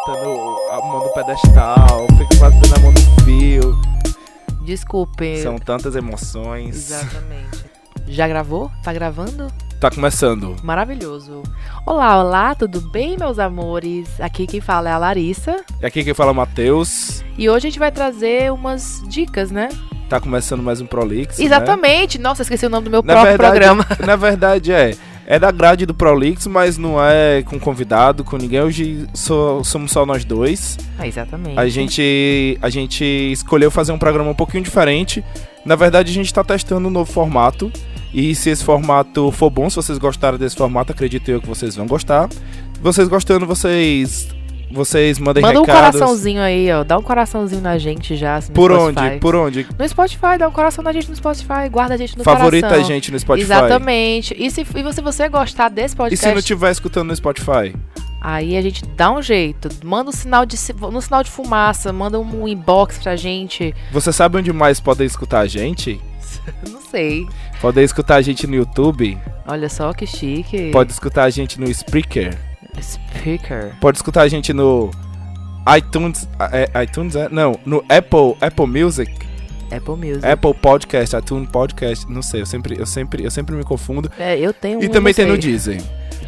botando a mão no pedestal, fica batendo a mão no fio. Desculpe. São tantas emoções. Exatamente. Já gravou? Tá gravando? Tá começando. Maravilhoso. Olá, olá, tudo bem, meus amores? Aqui quem fala é a Larissa. E aqui quem fala é o Matheus. E hoje a gente vai trazer umas dicas, né? Tá começando mais um Prolix. né? Exatamente. Nossa, esqueci o nome do meu Na próprio verdade, programa. Na verdade é. É da grade do Prolix, mas não é com convidado, com ninguém. Hoje somos só nós dois. Ah, exatamente. A gente, a gente escolheu fazer um programa um pouquinho diferente. Na verdade, a gente está testando um novo formato. E se esse formato for bom, se vocês gostarem desse formato, acredito eu que vocês vão gostar. Vocês gostando, vocês vocês mandem Manda um recados. coraçãozinho aí, ó. Dá um coraçãozinho na gente já. assim, Por Spotify. onde? Por onde? No Spotify, dá um coração na gente no Spotify. Guarda a gente no Favorita coração. a gente no Spotify. Exatamente. E se, e se você gostar desse E podcast, se não estiver escutando no Spotify? aí a gente dá um jeito. Manda um sinal de, no sinal de fumaça, manda um inbox pra gente. Você sabe onde mais podem escutar a gente? Não sei. Podem escutar a gente no YouTube. Olha só que chique. Pode escutar a gente no Spreaker. Speaker. Pode escutar a gente no iTunes. É, iTunes é? Não, no Apple, Apple Music. Apple Music. Apple Podcast, iTunes Podcast, não sei, eu sempre, eu sempre, eu sempre me confundo. É, eu tenho E um, também tem no. Deezer.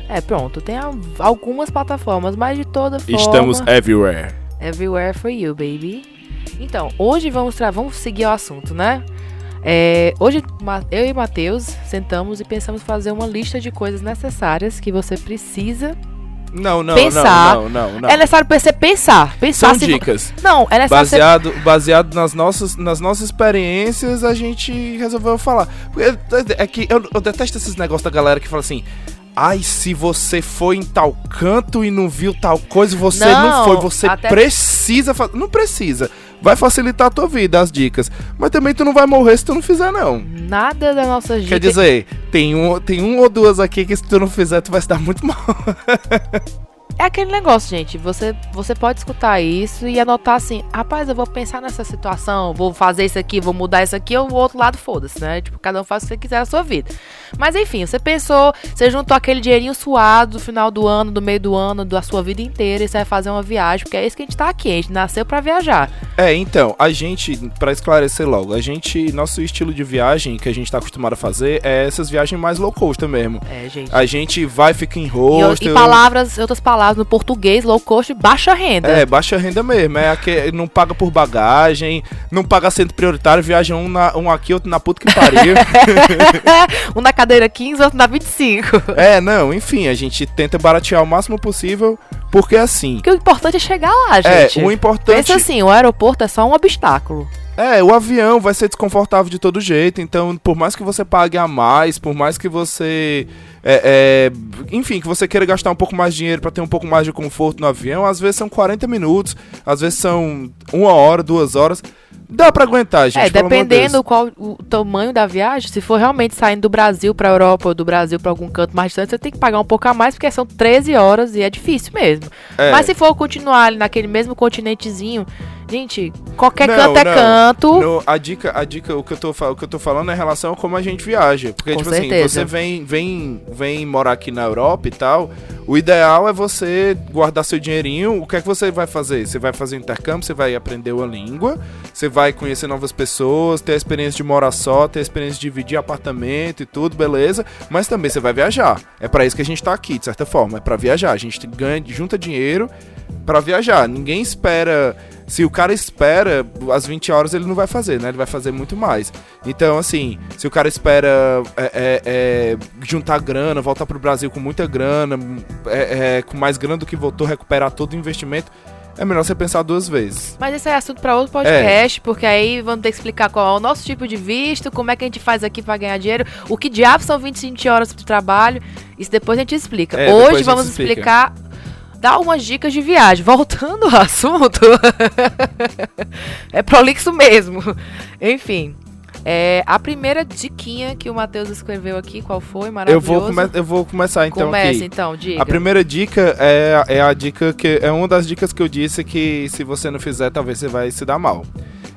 É, pronto. Tem al- algumas plataformas, mas de toda forma. Estamos everywhere. Everywhere for you, baby. Então, hoje vamos, vamos seguir o assunto, né? É, hoje eu e Matheus sentamos e pensamos fazer uma lista de coisas necessárias que você precisa. Não, não, Pensar. não, não, não, não. É necessário você pensar. Pensar São se- dicas. Não, é necessário você... Baseado, baseado nas, nossas, nas nossas experiências, a gente resolveu falar. Porque É que eu, eu detesto esses negócios da galera que fala assim. Ai, se você foi em tal canto e não viu tal coisa, você não, Não, foi. Você precisa fazer. Não precisa. Vai facilitar a tua vida, as dicas. Mas também tu não vai morrer se tu não fizer, não. Nada da nossa dica. Quer dizer, tem um, tem um ou duas aqui que se tu não fizer, tu vai se dar muito mal. É aquele negócio, gente. Você, você pode escutar isso e anotar assim: rapaz, eu vou pensar nessa situação, vou fazer isso aqui, vou mudar isso aqui, ou o outro lado foda-se, né? Tipo, cada um faz o que você quiser na sua vida. Mas enfim, você pensou, você juntou aquele dinheirinho suado do final do ano, do meio do ano, da sua vida inteira, e você vai fazer uma viagem, porque é isso que a gente tá aqui. A gente nasceu pra viajar. É, então, a gente, pra esclarecer logo, a gente, nosso estilo de viagem que a gente tá acostumado a fazer é essas viagens mais low cost mesmo. É, gente. A gente vai, fica em E, hostel. e palavras, outras palavras no português, low cost, baixa renda. É, baixa renda mesmo. É que não paga por bagagem, não paga centro prioritário, viaja um, na, um aqui, outro na puta que pariu. um na cadeira 15, outro na 25. é, não, enfim, a gente tenta baratear o máximo possível, porque assim. Porque o importante é chegar lá, É, gente. o importante. Pensa assim, o aeroporto é só um obstáculo. É, o avião vai ser desconfortável de todo jeito, então por mais que você pague a mais, por mais que você. é, é, enfim, que você queira gastar um pouco mais de dinheiro pra ter um pouco mais de conforto no avião, às vezes são 40 minutos, às vezes são uma hora, duas horas. Dá pra aguentar, gente. é, dependendo qual o tamanho da viagem, se for realmente saindo do Brasil pra Europa ou do Brasil pra algum canto mais distante, você tem que pagar um pouco a mais, porque são 13 horas e é difícil mesmo. É. Mas se for continuar ali naquele mesmo continentezinho, gente, qualquer Não, canto é não. canto. A dica, a dica o, que eu tô, o que eu tô falando é em relação a como a gente viaja. Porque, Com tipo assim, certeza. você vem, vem, vem morar aqui na Europa e tal. O ideal é você guardar seu dinheirinho. O que é que você vai fazer? Você vai fazer intercâmbio, você vai aprender uma língua, você vai conhecer novas pessoas, ter a experiência de morar só, ter a experiência de dividir apartamento e tudo, beleza. Mas também você vai viajar. É pra isso que a gente tá aqui, de certa forma. É pra viajar. A gente ganha, junta dinheiro pra viajar. Ninguém espera. Se o cara espera, às 20 horas ele não vai fazer, né? Ele vai fazer muito mais. Então, assim, se o cara espera é, é, é, juntar grana, voltar pro Brasil com muita grana, é, é, com mais grana do que voltou, recuperar todo o investimento, é melhor você pensar duas vezes. Mas esse é assunto pra outro podcast, porque aí vamos ter que explicar qual é o nosso tipo de visto, como é que a gente faz aqui pra ganhar dinheiro, o que diabos são 25 horas de trabalho. Isso depois a gente explica. É, Hoje vamos explica. explicar, dar umas dicas de viagem. Voltando ao assunto, é prolixo mesmo. Enfim. É, a primeira diquinha que o Matheus escreveu aqui, qual foi? Eu Maravilhoso. vou, come- eu vou começar então Começa aqui. então, diga. A primeira dica é, é a dica que é uma das dicas que eu disse que se você não fizer, talvez você vai se dar mal.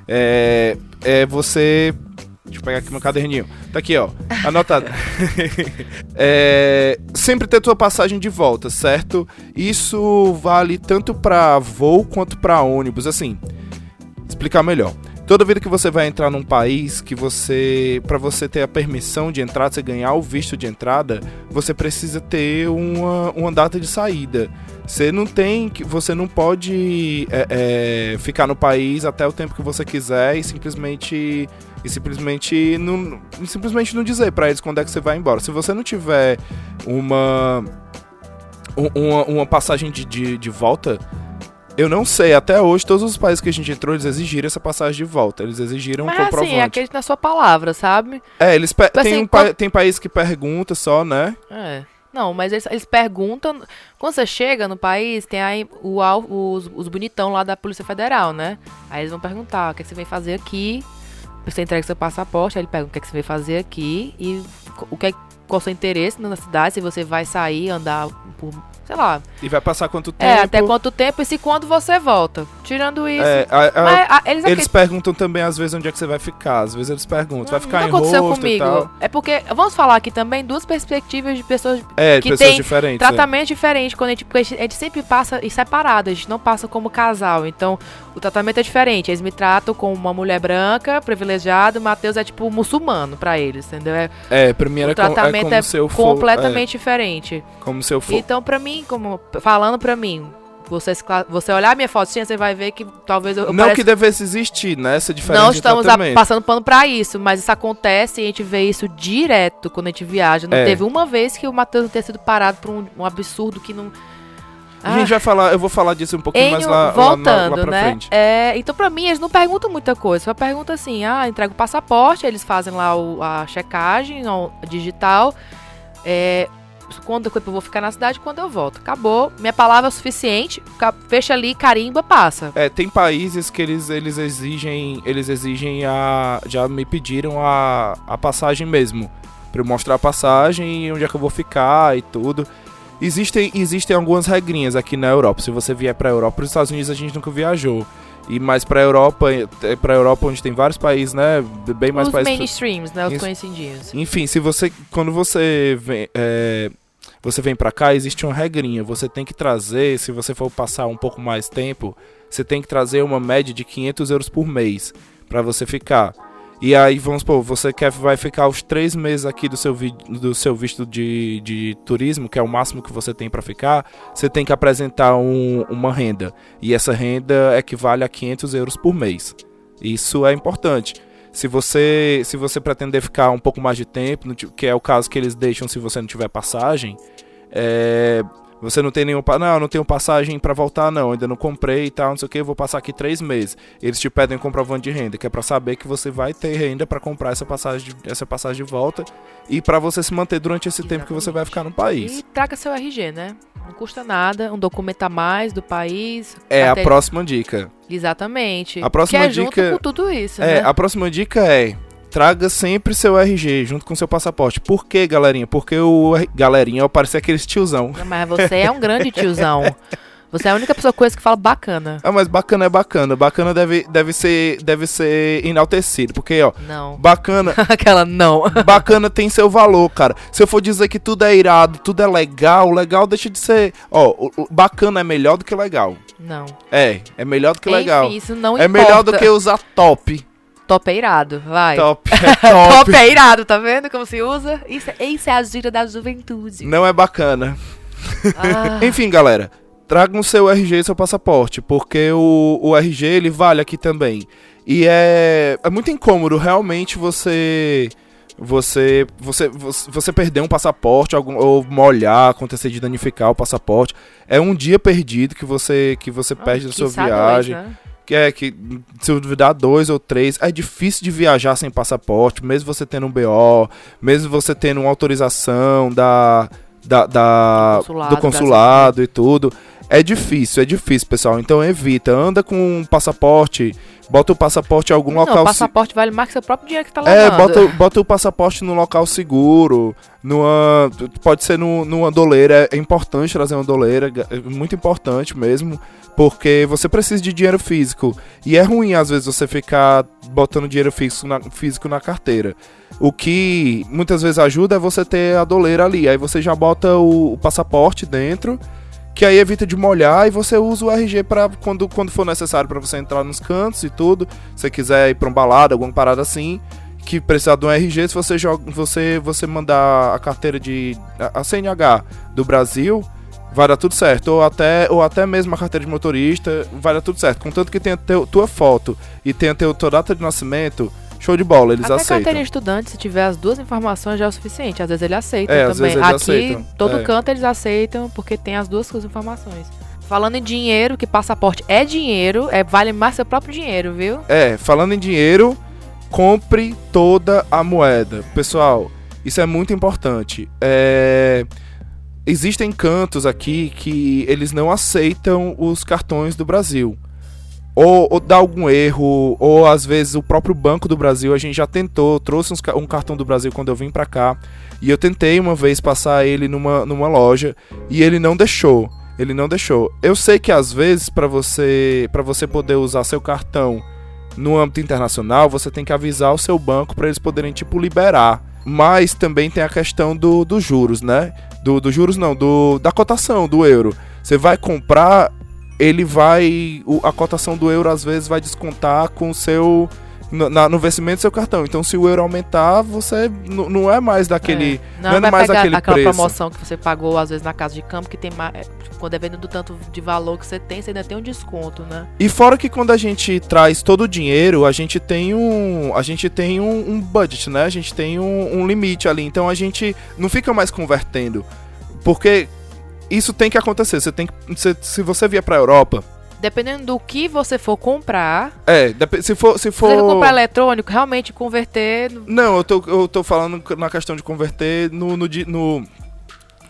É, é você Deixa eu pegar aqui meu caderninho. Tá aqui, ó. Anotado. é, sempre ter tua passagem de volta, certo? Isso vale tanto pra voo quanto pra ônibus. Assim, explicar melhor. Toda vida que você vai entrar num país que você, para você ter a permissão de entrar, você ganhar o visto de entrada, você precisa ter uma, uma data de saída. Você não tem, você não pode é, é, ficar no país até o tempo que você quiser e simplesmente e simplesmente não, simplesmente não dizer para eles quando é que você vai embora. Se você não tiver uma uma, uma passagem de, de, de volta eu não sei, até hoje, todos os países que a gente entrou, eles exigiram essa passagem de volta. Eles exigiram Mas um comprovante. assim, acredito na sua palavra, sabe? É, eles Assim, tem, um quando- pa- tem país que pergunta só, né? É. Não, mas eles, eles perguntam. Quando você chega no país, tem aí o, os, os bonitão lá da Polícia Federal, né? Aí eles vão perguntar: o que, é que você vem fazer aqui? Você entrega seu passaporte, aí ele pergunta o que, é que você vem fazer aqui e o que é, qual o seu interesse na cidade, se você vai sair, andar por. Sei lá. E vai passar quanto tempo? É, até quanto tempo e se quando você volta. Tirando isso. É, a- a- mas, a- eles, eles perguntam também, às vezes, onde é que você vai ficar. Às vezes eles perguntam, vai ficar em aconteceu comigo. É porque, vamos falar aqui também duas perspectivas de pessoas É, que pessoas tem diferentes. tratamento diferente quando a gente, porque a gente, a gente sempre passa e separado, a gente não passa como casal. Então, o tratamento é diferente. Eles me tratam como uma mulher branca, privilegiada, o Matheus é tipo muçulmano pra eles, entendeu? É, É, é pra mim era o com- é tratamento como é, for... completamente diferente. é, como se eu for... Então, pra mim, como falando pra mim, você, você olhar minha fotinha, você vai ver que talvez eu, não pareça- que devesse existir, né? Essa diferença não estamos a- passando pano pra isso, mas isso acontece e a gente vê isso direto quando a gente viaja. Não É. teve uma vez que o Matheus não tenha sido parado por um, um absurdo que não. A gente vai falar, eu vou falar disso um pouquinho mais Enio, lá, lá, voltando, lá pra né? frente. É, então, pra mim, eles não perguntam muita coisa. Só perguntam assim: ah, entrega o passaporte, eles fazem lá o- a checagem ó, digital. É, quando eu vou ficar na cidade, quando eu volto. Acabou. Minha palavra é o suficiente. Fecha ali, carimba, passa. É, tem países que eles, eles exigem, eles exigem a, já me pediram a, a passagem mesmo, Pra eu mostrar a passagem e onde é que eu vou ficar e tudo. Existem, existem algumas regrinhas aqui na Europa. Se você vier pra Europa, os Estados Unidos a gente nunca viajou. E mais pra Europa, é pra Europa onde tem vários países, né, bem mais Os países. mainstreams, né? Os conhecidinhos. Enfim, se você quando você vem, é, você vem para cá, existe uma regrinha. Você tem que trazer, se você for passar um pouco mais tempo, você tem que trazer uma média de 500 euros por mês para você ficar. E aí, vamos supor, você quer, vai ficar os três meses aqui do seu, vi- do seu visto de, de turismo, que é o máximo que você tem para ficar, você tem que apresentar um- uma renda. E essa renda equivale a 500 euros por mês. Isso é importante. Se você, se você pretender ficar um pouco mais de tempo, que é o caso que eles deixam se você não tiver passagem, é, você não tem nenhum. Não, eu não tenho passagem pra voltar, não. Ainda não comprei e tal, não sei o que. Eu vou passar aqui três meses. Eles te pedem comprovante de renda, que é pra saber que você vai ter renda pra comprar essa passagem, de, essa passagem de volta e pra você se manter durante esse tempo que você vai ficar no país. E traga seu RG, né? Não custa nada, um documento a mais do país. É a próxima dica. Exatamente. A próxima que é junto dica- com tudo isso, É, né? a próxima dica é traga sempre seu RG junto com seu passaporte. Por quê, galerinha? Porque o galerinha eu parecer aqueles tiozão. Mas você é um grande tiozão. Você é a única pessoa esse que fala bacana. Ah, mas bacana é bacana. Bacana deve, deve, ser, deve ser enaltecido. Porque, ó, Não. bacana, Aquela não. bacana tem seu valor, cara. Se eu for dizer que tudo é irado, tudo é legal, legal deixa de ser. Ó, bacana é melhor do que legal. Não. É, é melhor do que legal. Enfim, isso não É importa. melhor do que usar top. Top é irado, vai. Top é top. Top é irado, tá vendo como se usa? Isso, é- isso é a gíria da juventude. Não é bacana. Ah, Enfim, galera, tragam seu RG e seu passaporte, porque o, o RG ele vale aqui também. E é, é muito incômodo realmente você você você você, perder um passaporte algum, ou molhar, acontecer de danificar o passaporte. É um dia perdido que você que você perde da sua quiçá dois, viagem. né? Que é que se eu duvidar dois ou três, é difícil de viajar sem passaporte, mesmo você tendo um BO, mesmo você tendo uma autorização da, da, da- Do consulado do consulado e tudo. É difícil, é difícil, pessoal. Então evita, anda com um passaporte, bota o passaporte em algum Não, local. o passaporte vale mais que seu próprio dinheiro que tá É, levando. bota, bota o passaporte no local seguro, numa, pode ser no, numa doleira, é importante trazer uma doleira, é muito importante mesmo, porque você precisa de dinheiro físico, e é ruim às vezes você ficar botando dinheiro físico na, físico na carteira. O que muitas vezes ajuda é você ter a doleira ali, aí você já bota o, o passaporte dentro, que aí evita de molhar e você usa o RG para quando, quando for necessário para você entrar nos cantos e tudo. Se você quiser ir para um balada, alguma parada assim, que precisar de um RG, se você joga, você você mandar a carteira de a a CNH do Brasil, vai dar tudo certo, ou até ou até mesmo a carteira de motorista, vai dar tudo certo. Contanto que tenha teu, tua foto e tenha teu, tua data de nascimento, show de bola, eles Até aceitam. carteirinha de estudante, se tiver as duas informações já é o suficiente. Às vezes eles aceitam É, também. eles Aqui, aceitam, todo é. canto eles aceitam, porque tem as duas informações. Falando em dinheiro, que passaporte é dinheiro, é, vale mais seu próprio dinheiro, viu? É, falando em dinheiro, compre toda a moeda. Pessoal, isso é muito importante. É, Existem cantos aqui que eles não aceitam os cartões do Brasil. Ou, ou dá algum erro, ou às vezes o próprio Banco do Brasil, a gente já tentou, trouxe uns um cartão do Brasil quando eu vim pra cá, e eu tentei uma vez passar ele numa, numa loja, e ele não deixou. Ele não deixou. Eu sei que às vezes para você para você poder usar seu cartão no âmbito internacional, você tem que avisar o seu banco para eles poderem tipo liberar. Mas também tem a questão do, dos juros, né? Do, dos juros não, do da cotação do euro. Você vai comprar, ele vai a cotação do euro às vezes vai descontar com o seu no, na- no vencimento do seu cartão. Então se o euro aumentar, você não é mais daquele É. Não, não é mais aquele aquela preço. promoção que você pagou, às vezes, na casa de campo, que tem mais. é, tipo, Quando dependendo do tanto de valor que você tem, você ainda tem um desconto, né? E fora que quando a gente traz todo o dinheiro, a gente tem um, a gente tem um, um budget, né? A gente tem um, um limite ali. Então a gente não fica mais convertendo, porque isso tem que acontecer. Você tem que, se, se você vier pra Europa, Dependendo do que você for comprar, é, se for, se for você comprar eletrônico, realmente converter. no- Não, eu tô, eu tô falando na questão de converter no, no, no,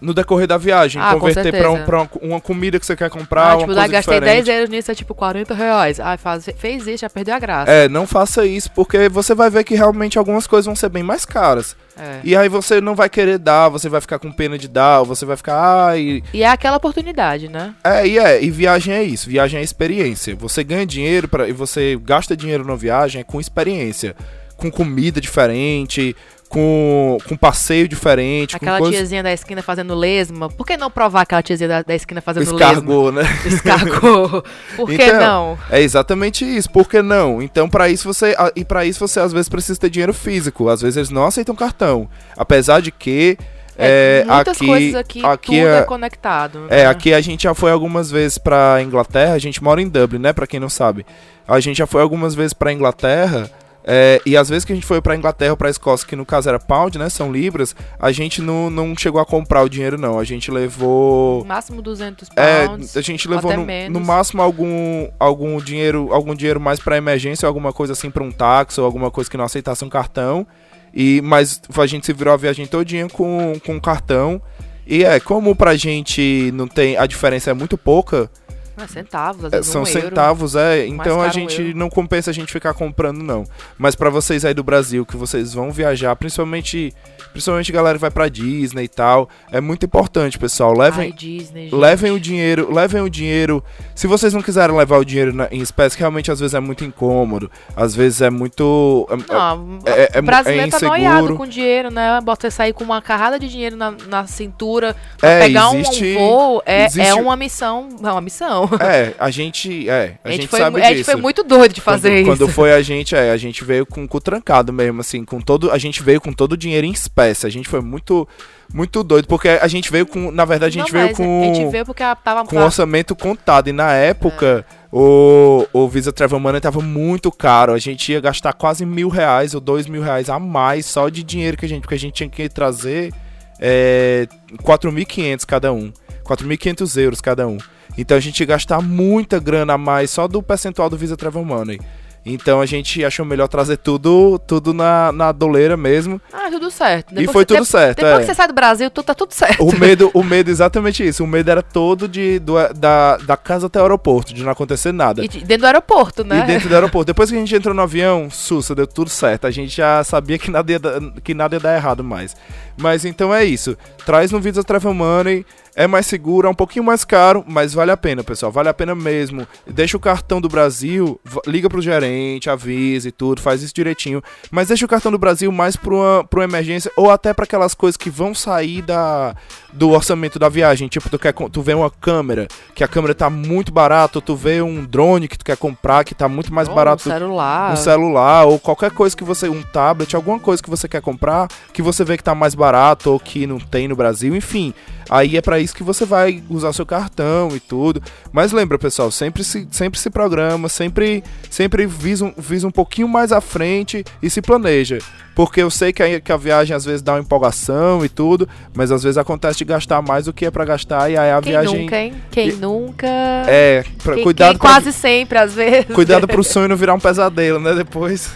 no decorrer da viagem. Ah, com converter pra, um, pra uma, uma comida que você quer comprar, Ah, uma tipo, coisa daí gastei diferente. 10 euros nisso, é tipo 40 reais. Ah, faz, fez isso, já perdeu a graça. É, não faça isso, porque você vai ver que realmente algumas coisas vão ser bem mais caras. É. E aí você não vai querer dar, você vai ficar com pena de dar, ou você vai ficar, ai. E é aquela oportunidade, né? É, e é, e viagem é isso, viagem é experiência. Você ganha dinheiro para e você gasta dinheiro na viagem é com experiência, com comida diferente, com, com passeio diferente, Aquela coisa tiazinha da esquina fazendo lesma. Por que não provar aquela tiazinha da, da esquina fazendo lesma? escargou, né? Escargou. Por que Então, não? É exatamente isso. Por que não? Então, pra isso você e para isso você às vezes precisa ter dinheiro físico. Às vezes eles não aceitam cartão, apesar de que é, muitas aqui coisas aqui, aqui tudo é, é- conectado. É, né? aqui a gente já foi algumas vezes pra Inglaterra, a gente mora em Dublin, né, Pra quem não sabe. A gente já foi algumas vezes pra Inglaterra, é, e às vezes que a gente foi pra Inglaterra ou pra Escócia, que no caso era pound, né, são libras, a gente não, não chegou a comprar o dinheiro não, a gente levou... No máximo 200 É, pounds. a gente levou no, no máximo algum, algum dinheiro, algum dinheiro mais pra emergência, alguma coisa assim pra um táxi ou alguma coisa que não aceitasse um cartão. E mas a gente se virou a viagem todinha com com cartão. E é, como pra gente não tem a diferença é muito pouca, Ah, centavos, às é, são um euro. centavos, é, então a um gente euro. não compensa a gente ficar comprando não. Mas pra vocês aí do Brasil que vocês vão viajar, principalmente principalmente galera que vai pra Disney e tal, é muito importante, pessoal. Levem Ai, Disney. Levem o dinheiro, levem o dinheiro. Se vocês não quiserem levar o dinheiro na- em espécie, realmente às vezes é muito incômodo, às vezes é muito. é- Não, é- é- o brasileiro é tá noiado com dinheiro, né? Bota você sair com uma carrada de dinheiro na, na cintura pra É, pegar um- existe- um voo é, existe- é uma missão. É uma missão. É, a gente. É, a, gente, foi, sabe a gente disso. foi muito doido de fazer quando, isso. Quando foi a gente, é, a gente veio com o cu trancado mesmo, assim, com todo. A gente veio com todo o dinheiro em espécie. A gente foi muito. Muito doido, porque a gente veio com. Na verdade, a gente Não, veio com. A gente veio porque tava. com orçamento contado. E na época, o, o Visa Travel Money tava muito caro. A gente ia gastar quase mil reais ou dois mil reais a mais só de dinheiro que a gente. Porque a gente tinha que trazer é, 4.500 cada um. 4.500 euros cada um. Então a gente ia gastar muita grana a mais só do percentual do Visa Travel Money. Então a gente achou melhor trazer tudo, tudo na, na doleira mesmo. Ah, tudo certo. e foi que tudo você, certo. Depois é. que você sai do Brasil, tudo, tá tudo certo. O medo, o medo, exatamente isso. O medo era todo de, do, da, da casa até o aeroporto, de não acontecer nada. E dentro do aeroporto, né? E dentro do aeroporto. Depois que a gente entrou no avião, sussa, deu tudo certo. A gente já sabia que nada ia, que nada ia dar errado mais. Mas então é isso. Traz no Visa Travel Money. É mais seguro, é um pouquinho mais caro, mas vale a pena, pessoal. Vale a pena mesmo. Deixa o cartão do Brasil, liga pro gerente, avisa e tudo, faz isso direitinho. Mas deixa o cartão do Brasil mais pra uma, pra uma emergência ou até pra aquelas coisas que vão sair da, do orçamento da viagem. Tipo, tu, quer, tu vê uma câmera, que a câmera tá muito barata, ou tu vê um drone que tu quer comprar, que tá muito mais Ou barato Um celular. um celular ou qualquer coisa que você, um tablet, alguma coisa que você quer comprar, que você vê que tá mais barato ou que não tem no Brasil, enfim. Aí é pra isso que você vai usar seu cartão e tudo. Mas lembra, pessoal, sempre se, sempre se programa, sempre sempre visa um, visa um pouquinho mais à frente e se planeja. Porque eu sei que a, que a viagem às vezes dá uma empolgação e tudo, mas às vezes acontece de gastar mais do que é pra gastar e aí a Quem viagem nunca, hein? Quem E- nunca. é, pra, Quem, cuidado quem pra- quase sempre, às vezes. cuidado pro sonho não virar um pesadelo, né, depois.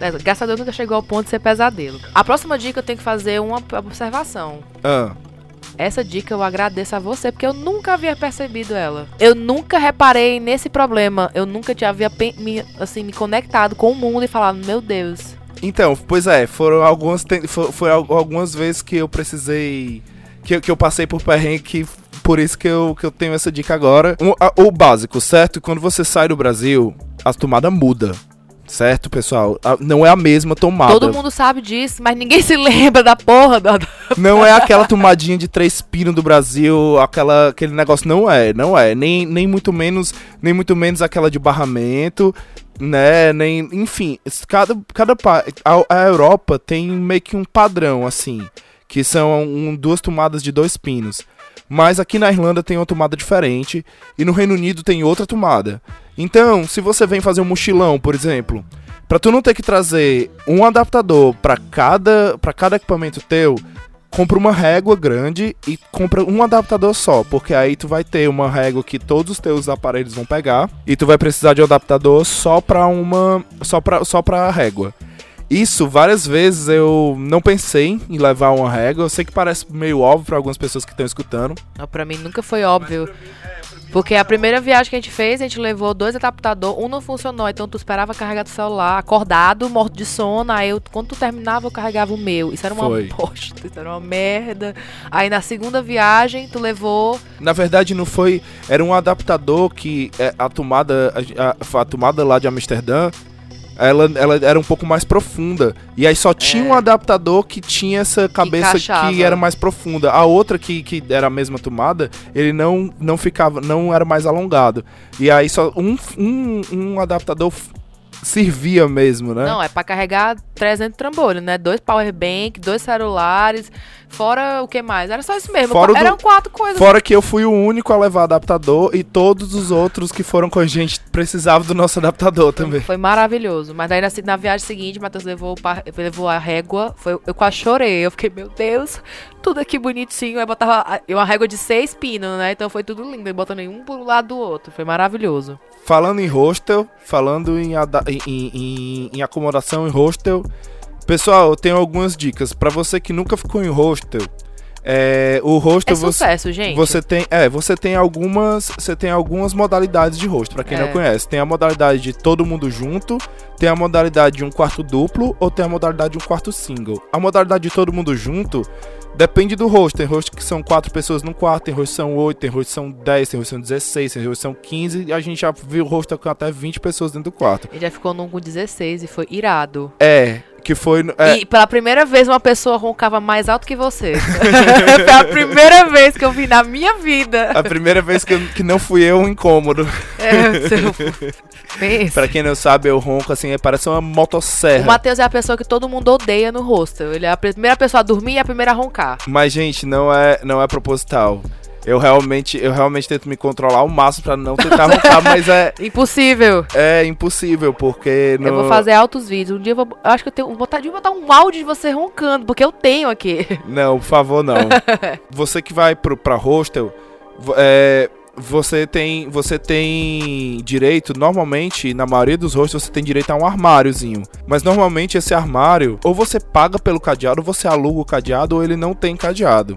É, Graças a Deus nunca chegou ao ponto de ser pesadelo. A próxima dica eu tenho que fazer uma observação. Ah. Essa dica eu agradeço a você, porque eu nunca havia percebido ela. Eu nunca reparei nesse problema. Eu nunca tinha havia me, assim, me conectado com o mundo e falado, meu Deus. Então, pois é, foram algumas, foi, al- algumas vezes que eu precisei. Que, que eu passei por perrengue, que, por isso que eu, que eu tenho essa dica agora. Um, a- o básico, certo? Quando você sai do Brasil, a tomada muda. Certo, pessoal? A- não é a mesma tomada. Todo mundo sabe disso, mas ninguém se lembra da porra da. Não é aquela tomadinha de três pinos do Brasil, aquela, aquele negócio. Não é, não é. Nem, nem muito menos, nem muito menos aquela de barramento, né? Nem, enfim, cada, cada a, a Europa tem meio que um padrão assim, que são um, duas tomadas de dois pinos. Mas aqui na Irlanda tem uma tomada diferente e no Reino Unido tem outra tomada. Então, se você vem fazer um mochilão, por exemplo, Pra tu não ter que trazer um adaptador pra cada, pra cada equipamento teu, compra uma régua grande e compra um adaptador só, porque aí tu vai ter uma régua que todos os teus aparelhos vão pegar e tu vai precisar de um adaptador só pra uma só pra só para régua. Isso várias vezes eu não pensei em levar uma régua. Eu sei que parece meio óbvio pra algumas pessoas que estão escutando. Não, pra mim nunca foi óbvio. Porque a primeira viagem que a gente fez, a gente levou dois adaptadores, um não funcionou, então tu esperava carregar do celular, acordado, morto de sono, aí eu, quando tu terminava eu carregava o meu. Isso era uma Foi. bosta, isso era uma merda. Aí na segunda viagem tu levou, Na verdade, não foi. Era um adaptador que é, a tomada. A, a tomada lá de Amsterdã. Ela, ela era um pouco mais profunda. E aí só tinha um adaptador que tinha essa cabeça que, encaixava. era mais profunda. A outra que, que era a mesma tomada, ele não, não ficava, não era mais alongado. E aí só um, um, um adaptador servia mesmo, né? não, é pra carregar 300 trambolhos, né? Dois power bank, dois celulares, fora o que mais? Era só isso mesmo. Fora o do- Eram quatro coisas. Fora que eu fui o único a levar adaptador e todos os outros que foram com a gente precisavam do nosso adaptador também. Foi maravilhoso. Mas daí na, na viagem seguinte, Matheus levou, levou a régua. Foi, eu quase chorei. Eu fiquei, meu Deus, tudo aqui bonitinho. Aí botava a- uma régua de seis pinos, né? Então foi tudo lindo. Botando um por um lado do outro. Foi maravilhoso. Falando em hostel, falando em, em- em- em- acomodação em hostel, pessoal, eu tenho algumas dicas. Pra você que nunca ficou em hostel, é, o hostel É você, sucesso, gente. você tem, é, você tem algumas, você tem algumas modalidades de hostel. Pra quem É. não conhece, tem a modalidade de todo mundo junto, tem a modalidade de um quarto duplo ou tem a modalidade de um quarto single. A modalidade de todo mundo junto Depende do host. Tem host que são quatro pessoas no quarto, tem host que são oito, tem host que são 10, tem host que são 16, tem host que são 15. E a gente já viu host com até 20 pessoas dentro do quarto. Ele já ficou num com 16 e foi irado. É, que foi. É, E pela primeira vez uma pessoa roncava mais alto que você. foi a primeira vez que eu vi na minha vida. a primeira vez que, eu- que não fui eu um incômodo. É, seu-. Pra quem não sabe, eu ronco assim, é, parece uma O motosserra. Matheus é a pessoa que todo mundo odeia no hostel. Ele é a primeira pessoa a dormir e a primeira a roncar. Mas, gente, não é, não é proposital. Eu realmente, eu realmente tento me controlar ao máximo pra não tentar roncar, mas é, Impossível. é impossível, porque. Eu no- vou fazer altos vídeos. Um dia eu, vou, eu acho que eu tenho vontade de botar um áudio de você roncando, porque eu tenho aqui. Não, por favor, não. Você que vai pro, pra hostel, é, você tem, você tem direito, normalmente, na maioria dos hostels, você tem direito a um armáriozinho. Mas normalmente esse armário, ou você paga pelo cadeado, ou você aluga o cadeado, ou ele não tem cadeado.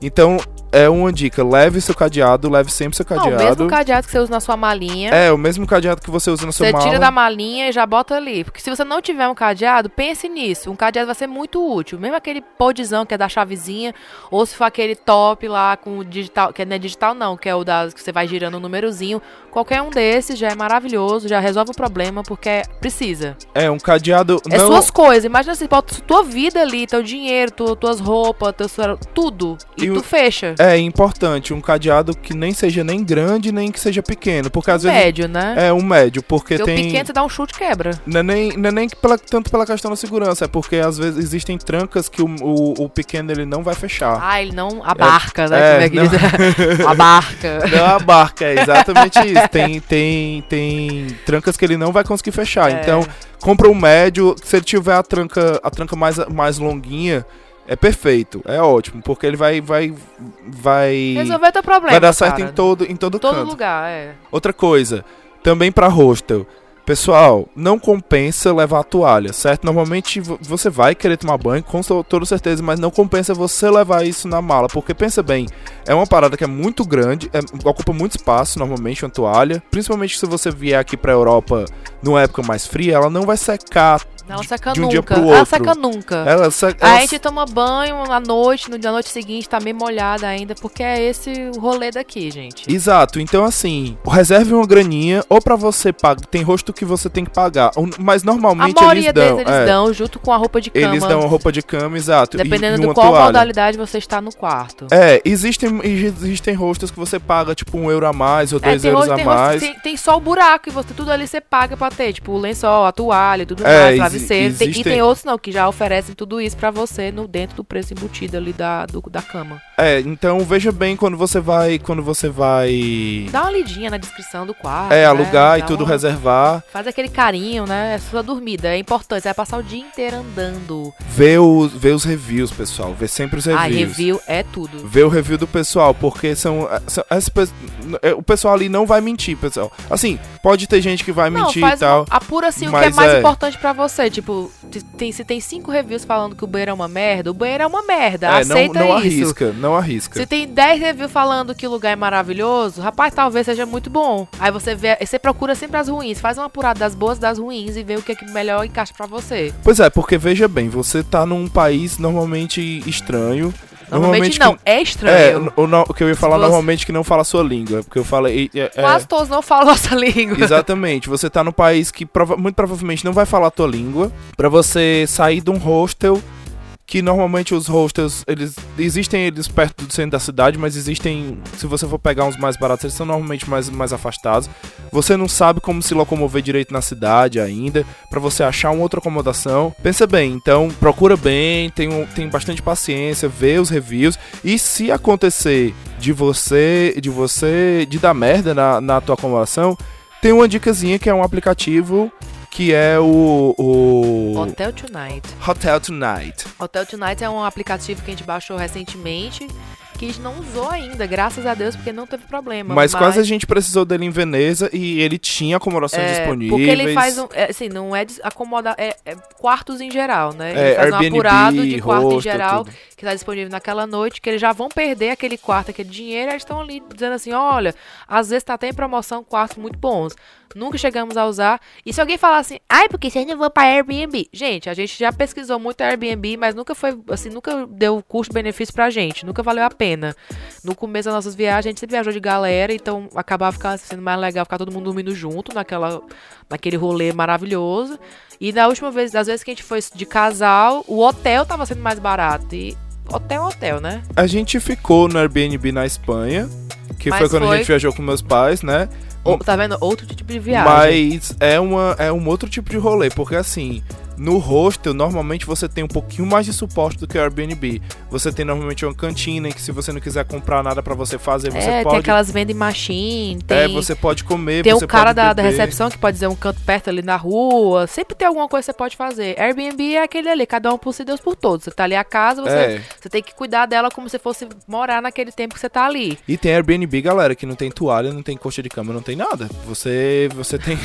Então, é uma dica, leve seu cadeado, leve sempre seu Não, cadeado. o mesmo cadeado que você usa na sua malinha. É, o mesmo cadeado que você usa na sua Você mala. tira da malinha e já bota ali. Porque se você não tiver um cadeado, pense nisso. Um cadeado vai ser muito útil. Mesmo aquele podzão que é da chavezinha, ou se for aquele top lá com o digital, que não é digital não, que é o da que você vai girando o númerozinho. Qualquer um desses já é maravilhoso, já resolve o problema, porque precisa. É, um cadeado... É não... suas coisas. Imagina assim, bota tua vida ali, teu dinheiro, tu, tuas roupas, teu, tudo. E, E tu o- fecha. É importante, um cadeado que nem seja nem grande, nem que seja pequeno. Porque às vezes... Médio, né? É, um médio, porque Porque o tem... pequeno você dá um chute quebra. Não é nem, não é nem pela- tanto pela questão da segurança, é porque às vezes existem trancas que o, o, o pequeno ele não vai fechar. Ah, ele não abarca, né? é, Como é que não. abarca. Não a barca, é exatamente isso. Tem, tem, tem trancas que ele não vai conseguir fechar. É. Então, compra um médio. Se ele tiver a tranca, a tranca mais, mais longuinha, é perfeito. É ótimo, porque ele vai. vai, vai Resolveu teu problema. vai dar certo cara. em todo, em todo, todo canto. lugar, é. Outra coisa, também pra hostel. Pessoal, não compensa levar a toalha, certo? Normalmente vo- você vai querer tomar banho, com toda certeza, mas não compensa você levar isso na mala, porque pensa bem, é uma parada que é muito grande, é- ocupa muito espaço, normalmente, uma toalha. Principalmente se você vier aqui pra Europa numa época mais fria, ela não vai secar. Não seca de um nunca. dia pro Ela outro. seca nunca. Ela, se- A ela- gente toma banho à noite, no dia noite seguinte tá meio molhada ainda, porque é esse o rolê daqui, gente. Exato, então assim, reserve uma graninha, ou pra você pagar, tem rosto que você tem que pagar, mas A normalmente maioria eles dão. deles eles é. dão junto com a roupa de cama. Eles dão roupa de cama, exato. Dependendo e do uma qual toalha. modalidade você está no quarto. É, existem, existem rostos que você paga tipo um euro a mais ou É, dois euros rosto, a tem, rosto- mais. tem, tem só o buraco e você tudo ali você paga pra ter, tipo o lençol, a toalha e tudo É, mais, travesseiro. Tem- E tem outros não, que já oferecem tudo isso pra você no dentro do preço embutido ali da, do- da cama. É, então veja bem quando você vai. Quando você vai. Dá uma lidinha na descrição do quarto. É, né? alugar e Dá tudo uma- reservar. Faz aquele carinho, né? É sua dormida. É importante. Você vai passar o dia inteiro andando. Vê os, vê os reviews, pessoal. Vê sempre os reviews. Ah, review é tudo. Vê o review do pessoal, porque são. são as é, o pessoal ali não vai mentir, pessoal. Assim, pode ter gente que vai Não, mentir e tal. Uma- apura assim o que é mais é. importante pra você. Tipo, se tem, se tem cinco reviews falando que o banheiro é uma merda, o banheiro é uma merda. É, não, Aceita não isso. arrisca, não arrisca. Se tem 10 reviews falando que o lugar é maravilhoso, rapaz, talvez seja muito bom. Aí você vê, você procura sempre as ruins, faz uma apurada das boas das ruins e vê o que, é que melhor encaixa pra você. Pois é, porque veja bem, você tá num país normalmente estranho. Normalmente, que- não, é É, estranho. o, no- o que eu ia falar você- normalmente que não fala a sua língua. Porque eu falei. é- é- Quase todos não falam nossa língua. Exatamente. Você tá num país que prova- muito provavelmente não vai falar a tua língua. Pra você sair de um hostel. Que normalmente os hostels, eles existem eles perto do centro da cidade, mas existem, se você for pegar uns mais baratos, eles são normalmente mais, mais afastados. Você não sabe como se locomover direito na cidade ainda, Pra você achar uma outra acomodação. Pensa bem, então procura bem, tem, tem bastante paciência, vê os reviews e se acontecer de você, de você, de dar merda na, na tua acomodação, tem uma dicasinha que é um aplicativo que é o, o Hotel Tonight. Hotel Tonight. Hotel Tonight é um aplicativo que a gente baixou recentemente, que a gente não usou ainda, graças a Deus, porque não teve problema. Mas, quase a gente precisou dele em Veneza e ele tinha acomodações É, disponíveis. Porque ele faz um. é, assim, não é des- acomoda, é, é quartos em geral, né? Ele É, faz um Airbnb, apurado de quarto em hostel, geral tudo. que está disponível naquela noite, que eles já vão perder aquele quarto, aquele dinheiro, e eles estão ali dizendo assim: olha, às vezes tá até em promoção quartos muito bons. Nunca chegamos a usar. E se alguém falar assim, ai, porque vocês não vão para Airbnb? Gente, a gente já pesquisou muito Airbnb, mas nunca foi, assim, nunca deu custo-benefício pra gente. Nunca valeu a pena. No começo das nossas viagens, a gente sempre viajou de galera, então acabava ficando, sendo mais legal ficar todo mundo dormindo junto naquela, naquele rolê maravilhoso. E da última vez, das vezes que a gente foi de casal, o hotel tava sendo mais barato. E hotel é hotel, né? A gente ficou no Airbnb na Espanha, que Mas foi quando a gente viajou com meus pais, né? Tá vendo? Outro tipo de viagem. Mas é, uma, é um outro tipo de rolê, porque assim, No hostel, normalmente você tem um pouquinho mais de suporte do que o Airbnb. Você tem normalmente uma cantina em que se você não quiser comprar nada para você fazer, você é, pode. tem aquelas vending machine, tem, É, você pode comer, tem o cara da, da recepção que pode dizer um canto perto ali na rua. Sempre tem alguma coisa que você pode fazer. Airbnb é aquele ali, cada um por si, Deus por todos. Você tá ali a casa, você, É. você tem que cuidar dela como se fosse morar naquele tempo que você tá ali. E tem Airbnb, galera, que não tem toalha, não tem coxa de cama, não tem nada. Você você tem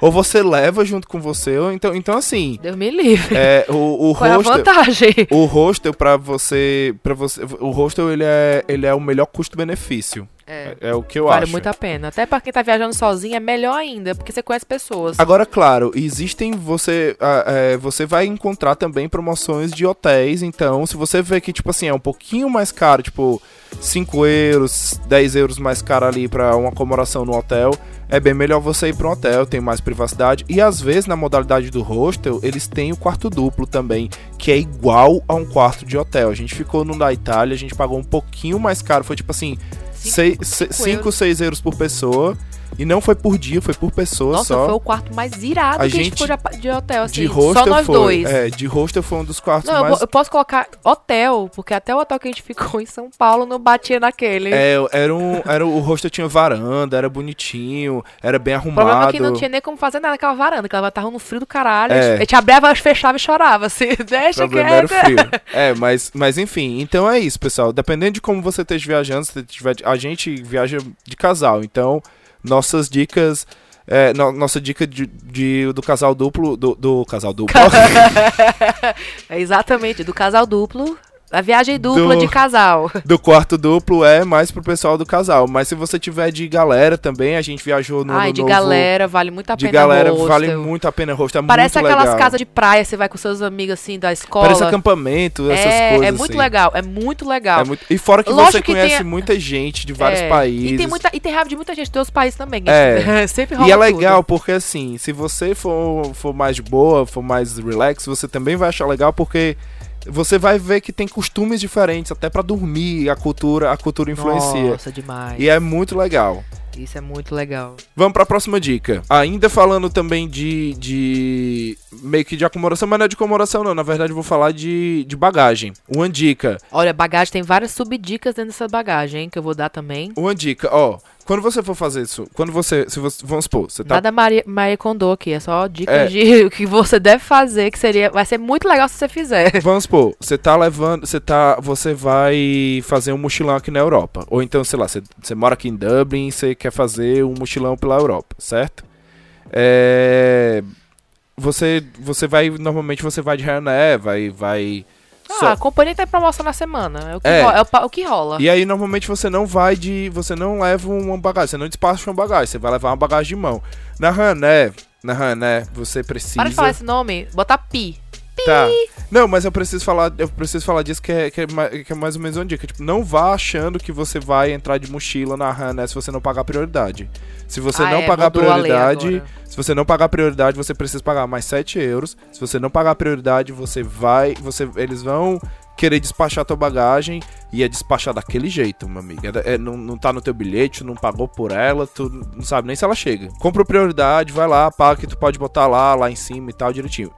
ou você leva junto com você, ou então então assim, Deus me livre. é o, o Qual é a hostel vantagem? o hostel pra você para você o hostel ele é ele é o melhor custo-benefício. É. É, é o que eu Vale acho. muito a pena. Até pra quem tá viajando sozinho é melhor ainda, porque você conhece pessoas. Agora, claro, existem você é, você vai encontrar também promoções de hotéis. Então, se você vê que tipo assim é um pouquinho mais caro, tipo 5 euros, 10 euros mais caro ali pra uma acomodação no hotel, é bem melhor você ir para um hotel, tem mais privacidade e às vezes na modalidade do hostel eles têm o quarto duplo também, que é igual a um quarto de hotel. A gente ficou no da Itália, a gente pagou um pouquinho mais caro, foi tipo assim 5, cinco 6 euros por pessoa. E não foi por dia, foi por pessoa Nossa, só. foi o quarto mais irado A que a gente gente- ficou de, hotel, assim. de hostel só nós foi, dois. É, de hostel foi um dos quartos Não, mais. vou- eu posso colocar hotel, porque até o hotel que a gente ficou em São Paulo não batia naquele. É, era um, era, o hostel tinha varanda, era bonitinho, era bem o arrumado. problema é que não tinha nem como fazer nada naquela varanda, que ela tava no frio do caralho. É. A gente abria, fechava e chorava, assim. Deixa O problema era o frio. É, mas, mas enfim, então é isso, pessoal. Dependendo de como você esteja viajando, se tiver, a gente viaja de casal, então nossas dicas. é, no- nossa dica de, de- do casal duplo. Do, do casal duplo. É exatamente, do casal duplo. A viagem dupla Do- de casal. do quarto duplo é mais pro pessoal do casal. Mas se você tiver de galera também, a gente viajou no Ai, de novo. galera, vale muito a De pena galera hostel. vale muito a pena hostel. É Parece aquelas legal. casas de praia, você vai com seus amigos assim da escola. Parece acampamento, essas é, coisas. é muito assim. legal, é muito legal. É muito- E fora que Lógico você que conhece tem muita gente de vários É, países. E tem, muita, e tem raiva de muita gente de outros países também. É. Sempre rola E é tudo. legal porque assim, se você for, for mais de boa, for mais relax, você também vai achar legal porque você vai ver que tem costumes diferentes, até pra dormir, a cultura, a cultura influencia. Nossa, demais. E é muito legal. Isso é muito legal. Vamos pra próxima dica. Ainda falando também de, de meio que de acomodação, mas não é de acomodação não, na verdade eu vou falar de, de bagagem. Uma dica, Olha, bagagem tem várias subdicas dentro dessa bagagem, hein, que eu vou dar também. uma dica, ó, quando você for fazer isso, quando você, se você vamos supor, você tá Nada Maria, Maria Kondo aqui, é só dicas É. de o que você deve fazer, que seria, vai ser muito legal se você fizer. Vamos supor, você tá levando, você tá, você vai fazer um mochilão aqui na Europa, ou então, sei lá, você, você mora aqui em Dublin, e você quer fazer um mochilão pela Europa, certo? É, você, você vai, normalmente você vai de Ryanair, vai, vai. Ah, só- a companhia tá em promoção na semana. É o que, É. ro- é o, o que rola. E aí normalmente você não vai de, você não leva uma bagagem, você não despacha uma bagagem, você vai levar uma bagagem de mão. Na Ryanair, na Ryanair você precisa. Para de falar esse nome, botar pi. Tá. Não, mas eu preciso falar, eu preciso falar disso que é, que é, que é mais ou menos uma dica. Tipo, não vá achando que você vai entrar de mochila na Hana se você não pagar prioridade. Se você Ah, não é, pagar prioridade, se você não pagar prioridade, você precisa pagar mais 7 euros. Se você não pagar prioridade, você vai, você, eles vão querer despachar tua bagagem e é despachar daquele jeito, meu amigo. É, é- não, não tá no teu bilhete, não pagou por ela, tu não sabe nem se ela chega. Compra prioridade, vai lá, paga que tu pode botar lá, lá em cima e tal, direitinho.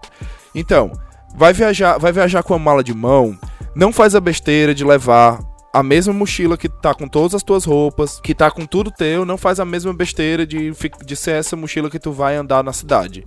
Então, vai viajar, vai viajar com a mala de mão, não faz a besteira de levar a mesma mochila que tá com todas as tuas roupas, que tá com tudo teu, não faz a mesma besteira de, de ser essa mochila que tu vai andar na cidade.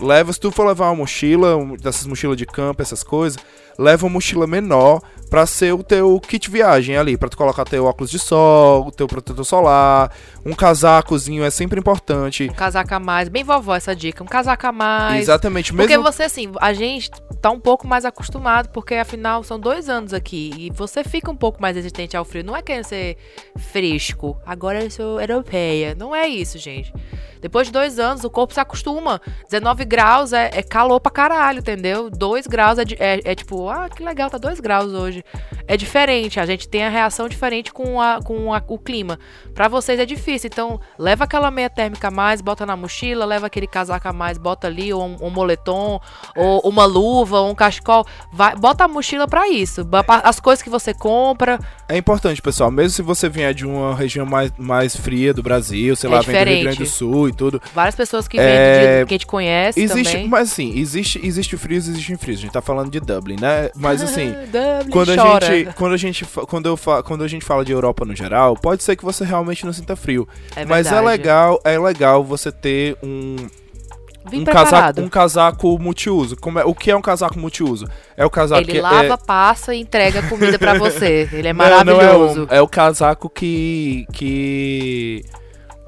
Leva, se tu for levar uma mochila, dessas mochilas de campo, essas coisas, leva uma mochila menor pra ser o teu kit viagem ali, pra tu colocar teu óculos de sol, o teu protetor solar, um casacozinho é sempre importante. Um casaco a mais, bem vovó essa dica, um casaco a mais. Exatamente, Porque mesmo você, assim, a gente tá um pouco mais acostumado, porque afinal são dois anos aqui. E você fica um pouco mais resistente ao frio. Não é querendo ser fresco. Agora eu sou europeia. Não é isso, gente. Depois de dois anos, o corpo se acostuma. 19 graus é, é calor pra caralho, entendeu? 2 graus é, é- é tipo, ah, que legal, tá 2 graus hoje. É diferente, a gente tem a reação diferente com, a, com a- o clima. Pra vocês é difícil, então leva aquela meia térmica a mais, bota na mochila, leva aquele casaco a mais, bota ali, ou um, um moletom, ou uma luva, ou um cachecol. Vai, bota a mochila pra isso. As coisas que você compra. É importante, pessoal, mesmo se você vier de uma região mais, mais fria do Brasil, sei lá, vem do Rio diferente. Grande do Sul e tudo, Várias pessoas que É, vêm de- que a gente conhece. existe, também. mas assim, existe, existe frios, existe frios. A gente tá falando de Dublin, né? Mas assim, quando a chora. gente, quando a gente, quando eu fa- quando a gente fala de Europa no geral, pode ser que você realmente não sinta frio, É mas é legal, é legal você ter um Vim um preparado. casaco, um casaco multiuso. Como é, o que é um casaco multiuso? É o casaco Ele que lava, é, passa e entrega comida pra você. Ele é Não, não é, maravilhoso. um- é o casaco que que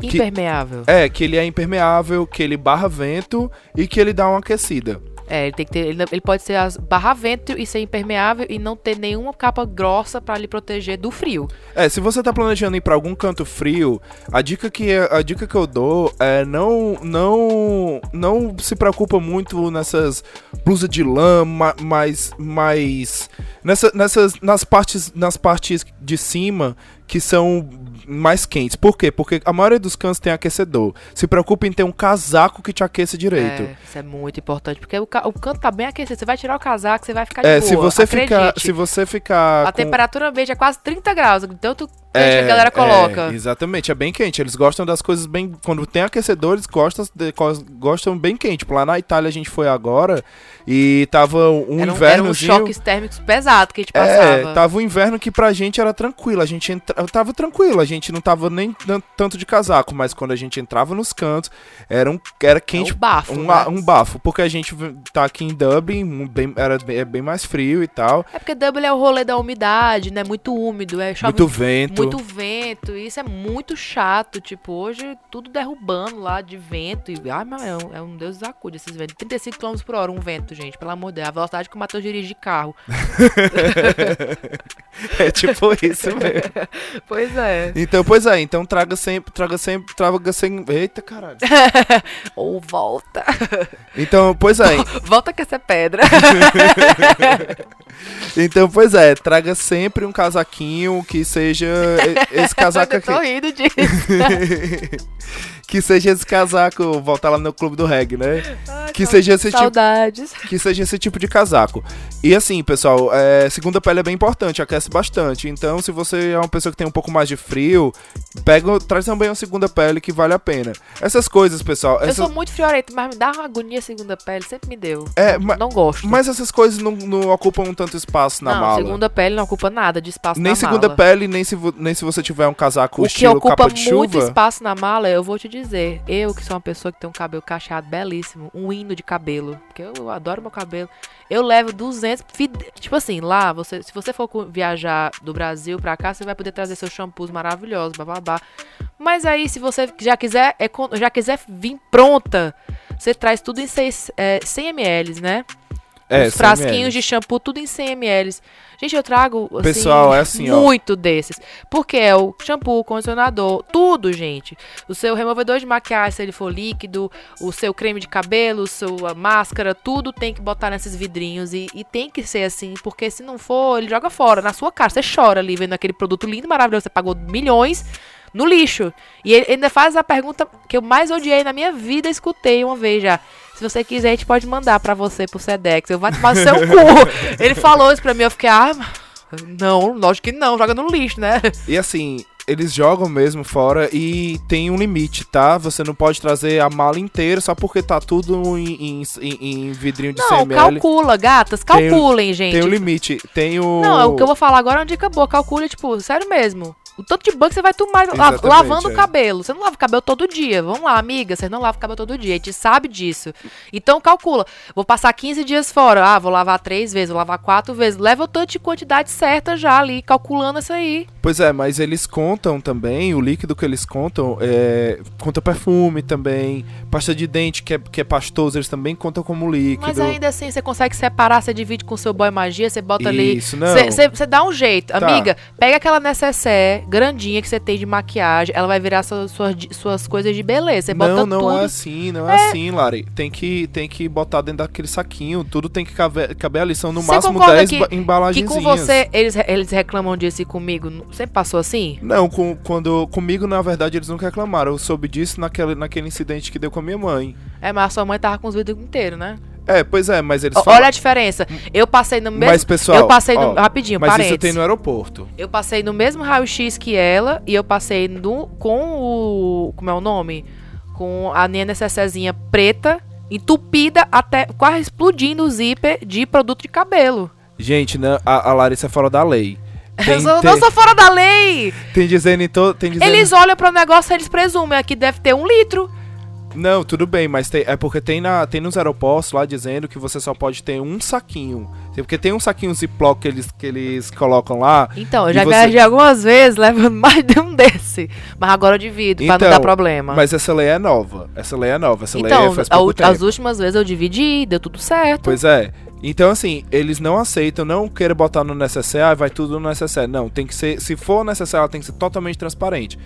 que- Impermeável. é que ele é impermeável, que ele barra vento e que ele dá uma aquecida. É, ele tem que ter. Ele, ele pode ser as barra vento e ser impermeável e não ter nenhuma capa grossa pra lhe proteger do frio. É, se você tá planejando ir pra algum canto frio, a dica que a dica que eu dou é não não não se preocupa muito nessas blusas de lã, ma- mais mais nessa, nessas nas partes nas partes de cima que são mais quentes. Por quê? Porque a maioria dos cantos tem aquecedor. Se preocupe em ter um casaco que te aqueça direito. É, isso é muito importante, porque o, o canto tá bem aquecido. Você vai tirar o casaco, você vai ficar de É, boa. se você ficar, se você ficar A com- temperatura ambiente é quase 30 graus, tanto quente que a galera coloca. É, exatamente, é bem quente. Eles gostam das coisas bem. Quando tem aquecedor, eles gostam, de- gostam bem quente. Tipo, lá na Itália a gente foi agora e tava um era um, inverno. era um choques térmicos pesado que a gente passava. É, tava um inverno que pra gente era tranquilo. A gente entra... tava tranquilo, a gente não tava nem tan- tanto de casaco, mas quando a gente entrava nos cantos, era, um... era É quente um bafo, um, né? um bafo, porque a gente tá aqui em Dublin, bem, era bem, é bem mais frio e tal. É porque Dublin é o rolê da umidade, né? Muito úmido, é chove muito vento. muito vento, e isso é muito chato. Tipo, hoje tudo derrubando lá de vento. E, ai, mas é um, é um Deus acude esses ventos. 35 km por hora, um vento, gente, pelo amor de Deus. A velocidade que o Matheus dirige de carro. é tipo isso mesmo. Pois é. Então, pois é, então traga sempre, traga sempre, traga sempre. Eita caralho. Ou volta. Então, pois é. volta com essa pedra. Então, pois é, traga sempre um casaquinho que seja esse casaco Eu aqui. tô rindo disso. que seja esse casaco, voltar lá no clube do reggae, né? Ai, Que seja esse tipo Saudades. que seja esse tipo de casaco. E assim, pessoal, é, segunda pele é bem importante, aquece bastante. Então, se você é uma pessoa que tem um pouco mais de frio, pega, traz também uma segunda pele que vale a pena. Essas coisas, pessoal, Eu essas- sou muito friorento, mas me dá uma agonia segunda pele, sempre me deu. É, não, não gosto. mas essas coisas não, não ocupam tanto espaço na não, mala. segunda pele não ocupa nada de espaço nem na segunda mala. pele, nem se, vo- nem se você tiver um casaco O que estilo ocupa capa de muito chuva. espaço na mala, eu vou te dizer. Eu, que sou uma pessoa que tem um cabelo cacheado belíssimo, um hino de cabelo, porque eu adoro meu cabelo. Eu levo 200. fide- Tipo assim, lá, você, se você for viajar do Brasil pra cá, você vai poder trazer seus shampoos maravilhosos, bababá. Mas aí, se você já quiser, eco- já quiser vir pronta, você traz tudo em seis, é, 100 ml, né? É, Os 100 frasquinhos de shampoo, tudo em 100 ml. Gente, eu trago, assim, Pessoal, é assim, ó. muito desses. Porque é o shampoo, condicionador, tudo, gente. O seu removedor de maquiagem, se ele for líquido, o seu creme de cabelo, sua máscara, tudo tem que botar nesses vidrinhos. E, e tem que ser assim, porque se não for, ele joga fora, na sua cara. Você chora ali vendo aquele produto lindo, maravilhoso, você pagou milhões no lixo. E ele ainda faz a pergunta que eu mais odiei na minha vida, escutei uma vez já. Se você quiser, a gente pode mandar pra você pro Sedex. Eu vou tomar seu cu. Ele falou isso pra mim, eu fiquei, ah, não, lógico que não, joga no lixo, né? E assim, eles jogam mesmo fora e tem um limite, tá? Você não pode trazer a mala inteira só porque tá tudo em, em, em- em vidrinho de Não, 100 ml. calcula, gatas, Tem calculem, gente. Tem um limite. Tem o. Não, o que eu vou falar agora é uma dica boa. Calcule, tipo, sério mesmo. O tanto de banho que você vai tomar la- lavando o é. cabelo. Você não lava o cabelo todo dia. Vamos lá, amiga. Você não lava o cabelo todo dia. A gente sabe disso. Então calcula. Vou passar 15 dias fora. Ah, vou lavar três vezes, vou lavar quatro vezes. Leva o tanto de quantidade certa já ali, calculando isso aí. Pois é, mas eles contam também, o líquido que eles contam, é, conta perfume também, pasta de dente que é, que é pastoso, eles também contam como líquido. Mas ainda assim, você consegue separar, você divide com seu boy magia, você bota ali. Isso, não. Você- dá um jeito. Tá. Amiga, pega aquela necessaire grandinha que você tem de maquiagem, ela vai virar suas, suas, suas coisas de beleza. Você bota não, não tudo. é assim, não é, assim, Lari. Tem que, tem que botar dentro daquele saquinho, tudo tem que caber, caber ali, são no Você máximo concorda 10 que- ba- Que embalagens. com você, eles, eles reclamam disso e comigo, sempre passou assim? Não, com, quando, comigo, na verdade, eles nunca reclamaram. Eu soube disso naquele, naquele incidente que deu com a minha mãe. É, mas a sua mãe tava com os vidros inteiros, né? É, pois é, mas eles falam... Olha a diferença. Eu passei no mesmo. Mas, pessoal, eu passei no. ó, rapidinho, Mas parênteses. isso tem no aeroporto. Eu passei no mesmo raio-x que ela e eu passei no, com o. Como é o nome? Com a minha necessezinha preta entupida até quase explodindo o zíper de produto de cabelo. Gente, não, a, a Larissa é fora da lei. Eu sou, não sou fora da lei! Tem dizendo em todo. Tem dizendo... Eles olham para o negócio e eles presumem aqui deve ter um litro. Não, tudo bem, mas tem, é porque tem, na, tem nos aeroportos lá dizendo que você só pode ter um saquinho. Porque tem um saquinho Ziploc que eles, que eles colocam lá. Então, eu já você... viajei algumas vezes levando mais de um desse. Mas agora eu divido, então, pra não dar então, problema. Mas essa lei é nova. Essa lei é nova. Essa então, lei faz pouco a, as últimas vezes eu dividi, deu tudo certo. Pois é. Então, assim, eles não aceitam, não queiram botar no necessário, vai tudo no necessário. Não, tem que ser, se for necessário, ela tem que ser totalmente transparente.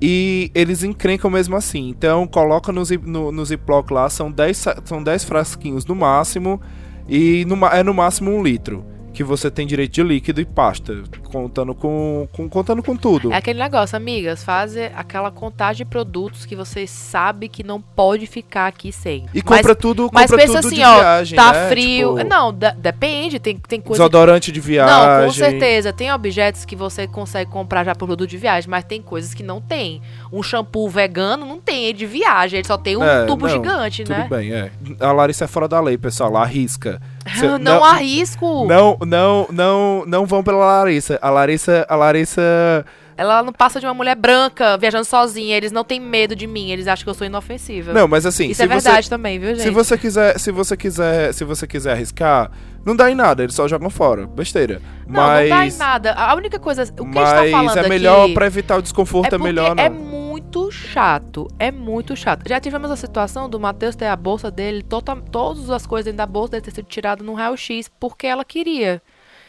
E eles encrencam mesmo assim. Então, coloca no, no, no Ziploc lá, são 10 são frasquinhos no máximo. E no, é no máximo um litro que você tem direito de líquido e pasta, contando com, com, contando com tudo. É aquele negócio, amigas, faz aquela contagem de produtos que você sabe que não pode ficar aqui sem. E compra mas, tudo, compra mas pensa tudo assim, de ó, viagem, tá né? frio. Tipo... Não, depende, tem, tem coisa Desodorante de viagem. Não, com certeza, tem objetos que você consegue comprar já por produto de viagem, mas tem coisas que não tem. Um shampoo vegano não tem, é de viagem, ele só tem um é, tubo não, gigante, tudo né? Tudo bem, é. A Larissa é fora da lei, pessoal, arrisca. Cê, não, não arrisco. Não, não, não, não vão pela Larissa. A Larissa, a Larissa ela não passa de uma mulher branca viajando sozinha. Eles não têm medo de mim. Eles acham que eu sou inofensiva. Não, mas assim. Isso é verdade também, viu, gente? Se você quiser, se você quiser, se você quiser arriscar, não dá em nada. Eles só jogam fora. Besteira. Não, mas, não dá em nada. A única coisa, o que mas a gente tá falando é melhor para evitar o desconforto. É, é melhor não. É muito chato. É muito chato. Já tivemos a situação do Matheus ter a bolsa dele, toda, todas as coisas dentro da bolsa dele ter sido tirado no raio-x porque ela queria.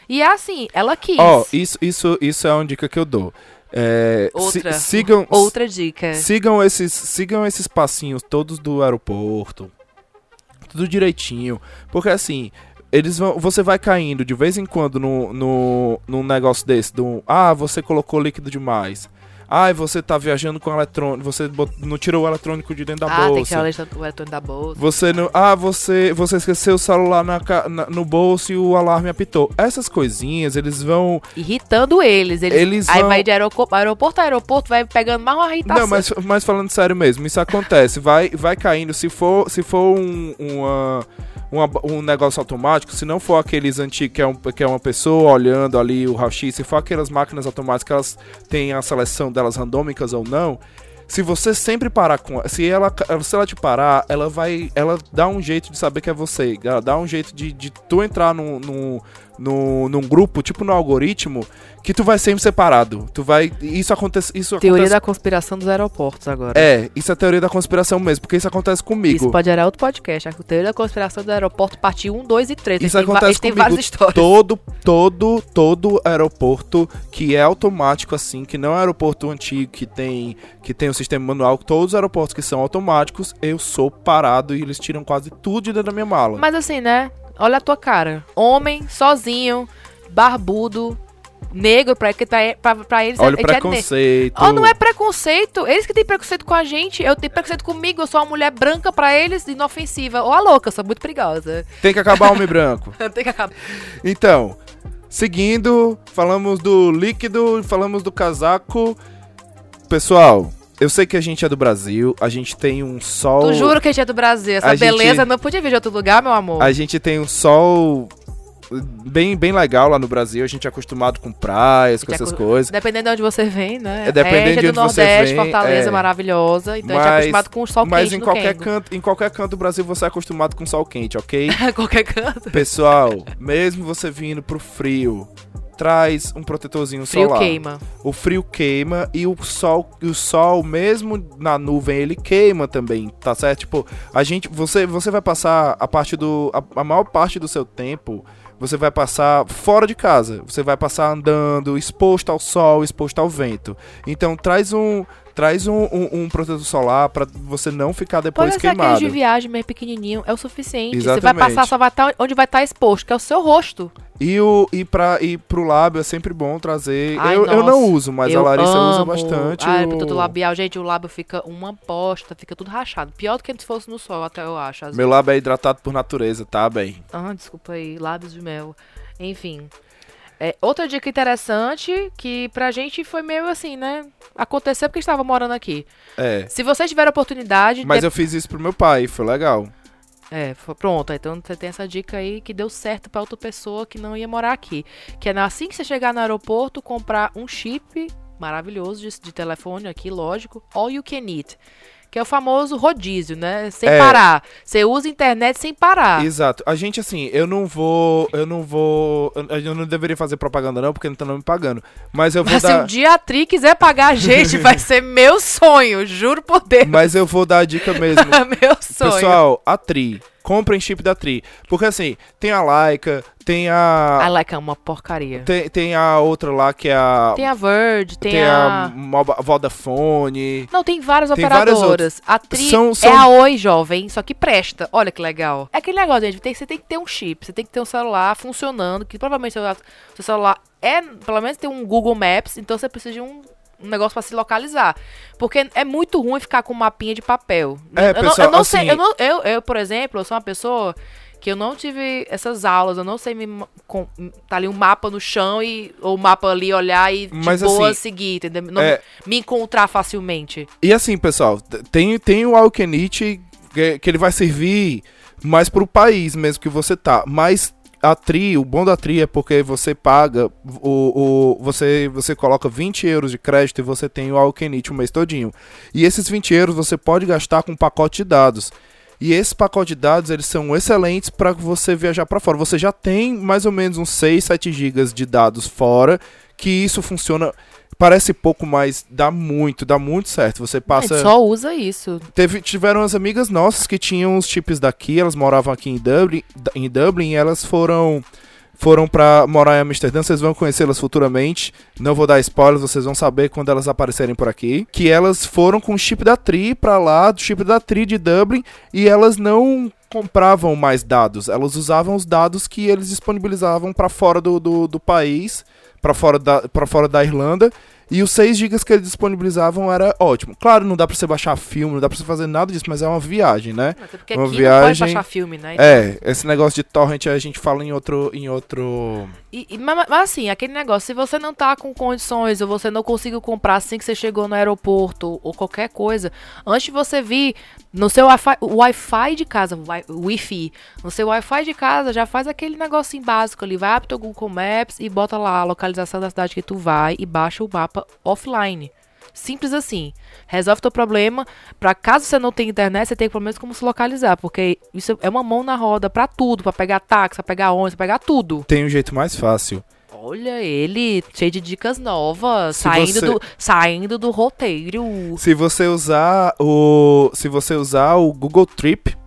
E é assim, ela quis. Ó, oh, isso, isso, isso é uma dica que eu dou. É, outra, si, sigam, outra dica. Sigam esses, sigam esses passinhos todos do aeroporto. Tudo direitinho. Porque assim, eles vão, você vai caindo de vez em quando no, no, num negócio desse. Do, ah, você colocou líquido demais. Ah, você tá viajando com eletrônico, você não tirou o eletrônico de dentro da ah, bolsa. Ah, tem que tirar o eletrônico da bolsa. Você não, ah, você, você esqueceu o celular na, na, no bolso e o alarme apitou. Essas coisinhas, eles vão irritando eles. Eles, eles aí vão... vai de aeroporto, aeroporto a aeroporto, vai pegando mais uma irritação. Não, mas, mas falando sério mesmo, isso acontece, vai vai caindo, se for se for um, uma um negócio automático, se não for aqueles antigos que é, um, que é uma pessoa olhando ali o raio-x, se for aquelas máquinas automáticas que elas têm a seleção delas randômicas ou não, se você sempre parar com se ela se ela te parar ela vai ela dá um jeito de saber que é você ela dá um jeito de, de tu entrar no, no, num grupo tipo no algoritmo que tu vai sempre separado. Tu vai. Isso acontece. Isso teoria acontece... da conspiração dos aeroportos agora. É, isso é teoria da conspiração mesmo, porque isso acontece comigo. Isso pode gerar outro podcast. A teoria da conspiração do aeroporto, parte 1, 2 e 3. Isso acontece tem, comigo. Tem várias histórias. Todo, todo, todo aeroporto que é automático, assim, que não é aeroporto antigo, que tem, que tem o um sistema manual, todos os aeroportos que são automáticos, eu sou parado e eles tiram quase tudo de dentro da minha mala. Mas assim, né? Olha a tua cara. Homem, sozinho, barbudo, negro, pra, que tá, pra, pra eles Olha é, o preconceito. Oh, não é preconceito. Eles que têm preconceito com a gente. Eu tenho preconceito comigo. Eu sou uma mulher branca pra eles, inofensiva. Ou a louca, eu sou muito perigosa. Tem que acabar homem branco. Tem que acabar. Então, seguindo, falamos do líquido, falamos do casaco. Pessoal, eu sei que a gente é do Brasil, a gente tem um sol. Tu juro que a gente é do Brasil. Essa a beleza gente... não podia vir de outro lugar, meu amor. A gente tem um sol bem, bem legal lá no Brasil. A gente é acostumado com praias, com essas coisas. Dependendo de onde você vem, né? É, dependendo é, de onde do Nordeste, você vem. Fortaleza, é. maravilhosa. Então mas, a gente é acostumado com o sol mas quente. Mas em qualquer canto, em qualquer canto do Brasil você é acostumado com sol quente, ok? qualquer canto. Pessoal, mesmo você vindo pro frio, traz um protetorzinho frio solar. Frio queima. O frio queima e o sol, o sol mesmo na nuvem ele queima também, tá certo? Tipo, a gente, você, você vai passar a parte do, a, a maior parte do seu tempo você vai passar fora de casa. Você vai passar andando, exposto ao sol, exposto ao vento. Então traz um traz um, um, um protetor solar para você não ficar depois Pode queimado. de viagem meio pequenininho é o suficiente. Exatamente. Você vai passar só vai estar tá onde vai estar tá exposto, que é o seu rosto. E, o, e, pra, e pro lábio é sempre bom trazer. Ai, eu, eu não uso, mas a Larissa amo. usa bastante. Ah, o... produto labial, gente, o lábio fica uma bosta, fica tudo rachado. Pior do que se fosse no sol, até eu acho. Meu lábio é hidratado por natureza, tá, bem? Ah, desculpa aí, lábios de mel. Enfim. É, outra dica interessante que pra gente foi meio assim, né? Aconteceu porque estava morando aqui. É. Se você tiver a oportunidade. Mas eu fiz isso pro meu pai, foi legal. É, foi- pronto. Então você tem essa dica aí que deu certo pra outra pessoa que não ia morar aqui. Que é assim que você chegar no aeroporto, comprar um chip maravilhoso de, de telefone aqui, lógico. All you can eat. Que é o famoso rodízio, né? Sem É. parar. Você usa a internet sem parar. Exato. A gente, assim, eu não vou. Eu não vou. Eu, não deveria fazer propaganda, não, porque não estão me pagando. Mas eu vou Mas se dar. um dia a Tri quiser pagar a gente, vai ser meu sonho, juro por Deus. Mas eu vou dar a dica mesmo. meu sonho. Pessoal, a Tri. Comprem chip da Tri. Porque assim, tem a Laika, tem a. A Leica é uma porcaria. Tem, tem a outra lá que é a. Tem a Verge, tem, tem a... a Vodafone. Não, tem várias Tem várias operadoras. A Tri São- são- é a Oi Jovem, só que presta. Olha que legal. É aquele negócio, gente. Tem, você tem que ter um chip, você tem que ter um celular funcionando, que provavelmente seu, seu celular é, pelo menos tem um Google Maps, então você precisa de um, um negócio pra se localizar. Porque é muito ruim ficar com um mapinha de papel. É, eu, não- pessoal, eu não assim- sei, eu, não- eu, eu, por exemplo, eu sou uma pessoa que eu não tive essas aulas, eu não sei me com, tá ali um mapa no chão e ou o mapa ali olhar e de Mas, boa assim, seguir, entendeu? Não é- me encontrar facilmente. E assim, pessoal, tem, tem o Alkenit que, que ele vai servir mais pro país mesmo que você tá. Mas a Tri, o bom da Tri é porque você paga, o, o, você, você coloca 20 euros de crédito e você tem o Alkenit o mês todinho. E esses 20 euros você pode gastar com um pacote de dados. E esse pacote de dados, eles são excelentes para você viajar para fora. Você já tem mais ou menos uns 6, 7 gigas de dados fora, que isso funciona... Parece pouco, mas dá muito, dá muito certo. Você passa... A gente só usa isso. Teve, tiveram as amigas nossas que tinham os chips daqui, elas moravam aqui em Dublin, em Dublin e elas foram foram pra morar em Amsterdã, vocês vão conhecê-las futuramente. Não vou dar spoilers, vocês vão saber quando elas aparecerem por aqui. Que elas foram com o chip da Tri pra lá, do chip da Tri de Dublin, e elas não compravam mais dados, elas usavam os dados que eles disponibilizavam pra fora do, do, do país, pra fora da, pra fora da Irlanda. E os 6 GB que eles disponibilizavam era ótimo. Claro, não dá pra você baixar filme, não dá pra você fazer nada disso, mas é uma viagem, né? Até porque Uma aqui não viagem- pode baixar filme, né? É, esse negócio de torrent a gente fala em outro. Em outro... E- e- mas, mas assim, aquele negócio, se você não tá com condições ou você não conseguiu comprar assim que você chegou no aeroporto ou qualquer coisa, antes de você vir no seu Wi-Fi, de casa, wi- Wi-Fi, no seu Wi-Fi de casa, já faz aquele negocinho básico ali, vai pro teu Google Maps e bota lá a localização da cidade que tu vai e baixa o mapa offline. Simples assim. Resolve teu problema. Pra caso você não tenha internet, você tem pelo menos como se localizar. Porque isso é uma mão na roda pra tudo. Pra pegar táxi, pra pegar ônibus, pra pegar tudo. Tem um jeito mais fácil. Olha ele, cheio de dicas novas, Se saindo, você- do, saindo do roteiro. Se você usar o. Se você usar o Google Trip,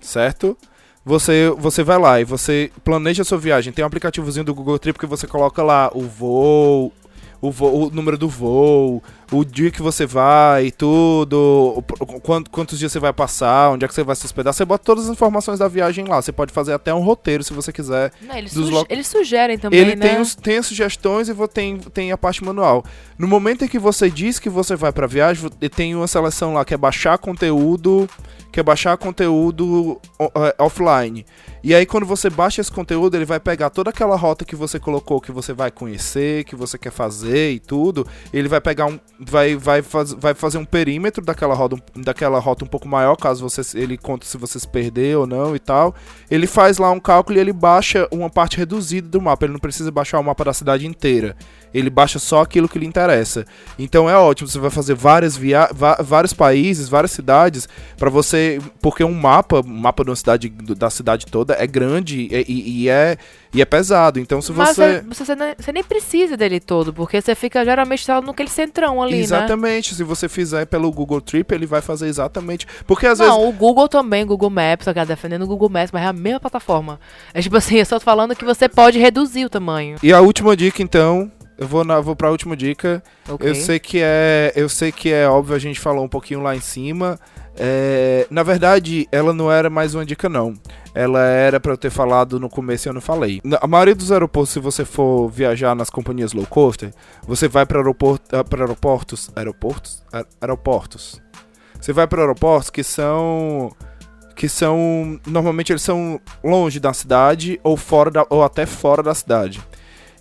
certo? Você, você vai lá e você planeja a sua viagem. Tem um aplicativozinho do Google Trip que você coloca lá o voo, o, voo, o número do voo, o dia que você vai, tudo, o- o- quant- quantos dias você vai passar, onde é que você vai se hospedar. Você bota todas as informações da viagem lá. Você pode fazer até um roteiro se você quiser. Não, eles, suge- lo- eles sugerem também, Ele né? tem, os, tem as sugestões e tem, tem a parte manual. No momento em que você diz que você vai pra viagem, tem uma seleção lá que é baixar conteúdo, que é baixar conteúdo é, offline. E aí quando você baixa esse conteúdo, ele vai pegar toda aquela rota que você colocou, que você vai conhecer, que você quer fazer e tudo. Ele vai pegar um, vai, vai, faz, vai fazer um perímetro daquela rota, daquela rota um pouco maior, caso você ele conta se você se perder ou não e tal. Ele faz lá um cálculo e ele baixa uma parte reduzida do mapa. Ele não precisa baixar o mapa da cidade inteira. Ele baixa só aquilo que lhe interessa. Então é ótimo, você vai fazer várias via vários países, várias cidades para você, porque um mapa, um mapa de uma cidade da cidade toda é grande e, e- e é e é pesado. Então se Mas você você, você, nem- você nem precisa dele todo, porque você fica geralmente só naquele centrão ali, né? Exatamente, se você fizer pelo Google Trip, ele vai fazer exatamente. Porque às vezes Não, o Google também, Google Maps, eu quero defendendo o Google Maps, mas é a mesma plataforma. É tipo assim, eu só tô falando que você pode reduzir o tamanho. E a última dica então, eu vou na vou para a última dica. Ok? Eu sei que é, eu sei que é óbvio, a gente falou um pouquinho lá em cima. É, na verdade, ela não era mais uma dica não. Ela era pra eu ter falado no começo e eu não falei. A maioria dos aeroportos, se você for viajar nas companhias low coster, você vai para aeroporto, ah, pra aeroportos, aeroportos, Aer- aeroportos. Você vai para aeroportos que são que são normalmente eles são longe da cidade ou fora da, ou até fora da cidade.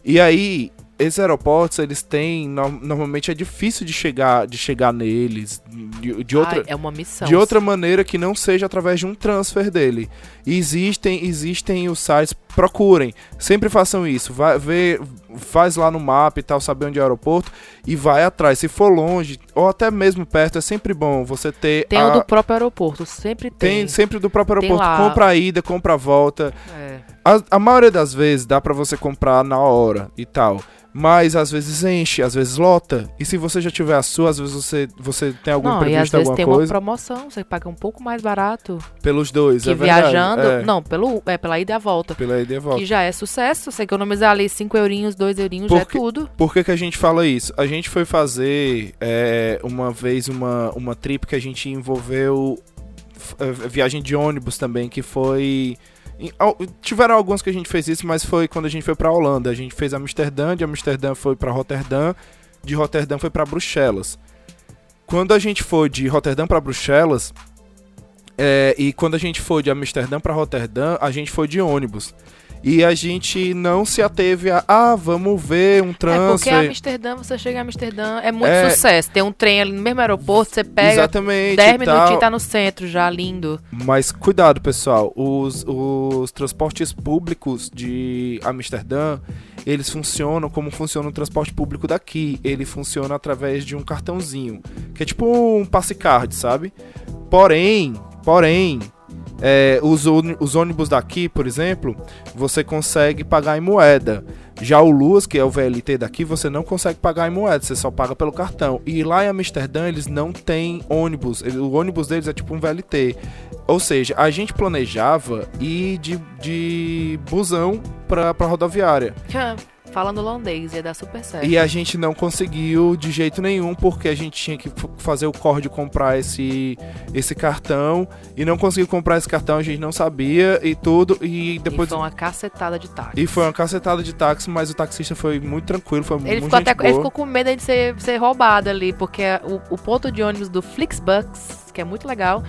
E aí esses aeroportos, eles têm. no- normalmente é difícil de chegar, de chegar neles. De, de outra, Ai, é uma missão. de outra maneira que não seja através de um transfer dele. E existem, existem os sites, procurem, sempre façam isso, vai ver, faz lá no mapa e tal, saber onde é o aeroporto e vai atrás. Se for longe ou até mesmo perto, é sempre bom você ter Tem a, o do próprio aeroporto, sempre tem. tem sempre do próprio aeroporto, lá. compra a ida, compra a volta. É. A, a maioria das vezes dá pra você comprar na hora e tal. Mas às vezes enche, às vezes lota. E se você já tiver a sua, às vezes você, você tem algum Não, e às imprevisto, vezes alguma tem uma coisa. promoção, você paga um pouco mais barato Pelos dois, que é verdade. viajando. É, Não, pelo, é pela ida e a volta. pela ida e volta. Que já é sucesso. Você economizar ali 5 eurinhos, 2 eurinhos, já é Porque- tudo. Por que, que a gente fala isso? A gente foi fazer é, uma vez uma, uma trip que a gente envolveu eh, viagem de ônibus também, que foi. Tiveram alguns que a gente fez isso, mas foi quando a gente foi pra Holanda. A gente fez Amsterdã, de Amsterdã foi pra Roterdã, de Roterdã foi pra Bruxelas. Quando a gente foi de Roterdã pra Bruxelas, é, e quando a gente foi de Amsterdã pra Roterdã, a gente foi de ônibus. E a gente não se ateve a, ah, vamos ver um É porque. Amsterdã, você chega em Amsterdã, é muito É. sucesso. Tem um trem ali no mesmo aeroporto, você pega Exatamente. 10 e minutinhos e tá no centro já, lindo. Mas cuidado, pessoal. Os, os transportes públicos de Amsterdã, eles funcionam como funciona o transporte público daqui. Ele funciona através de um cartãozinho, que é tipo um passe card, sabe? Porém, porém, é, os, os ônibus daqui, por exemplo, você consegue pagar em moeda. Já o Luas, que é o VLT daqui, você não consegue pagar em moeda, você só paga pelo cartão. E lá em Amsterdã eles não têm ônibus, o ônibus deles é tipo um VLT. Ou seja, a gente planejava ir de, de busão pra, pra rodoviária. Falando holandês, ia dar super certo. E a gente não conseguiu de jeito nenhum, porque a gente tinha que fazer o corre de comprar esse, esse cartão. E não conseguiu comprar esse cartão, a gente não sabia e tudo. E depois. E foi uma cacetada de táxi. E foi uma cacetada de táxi, mas o taxista foi muito tranquilo, foi Ele muito ficou, até, ele boa. ficou com medo de ser, ser roubado ali, porque o, o ponto de ônibus do Flixbus, que é muito legal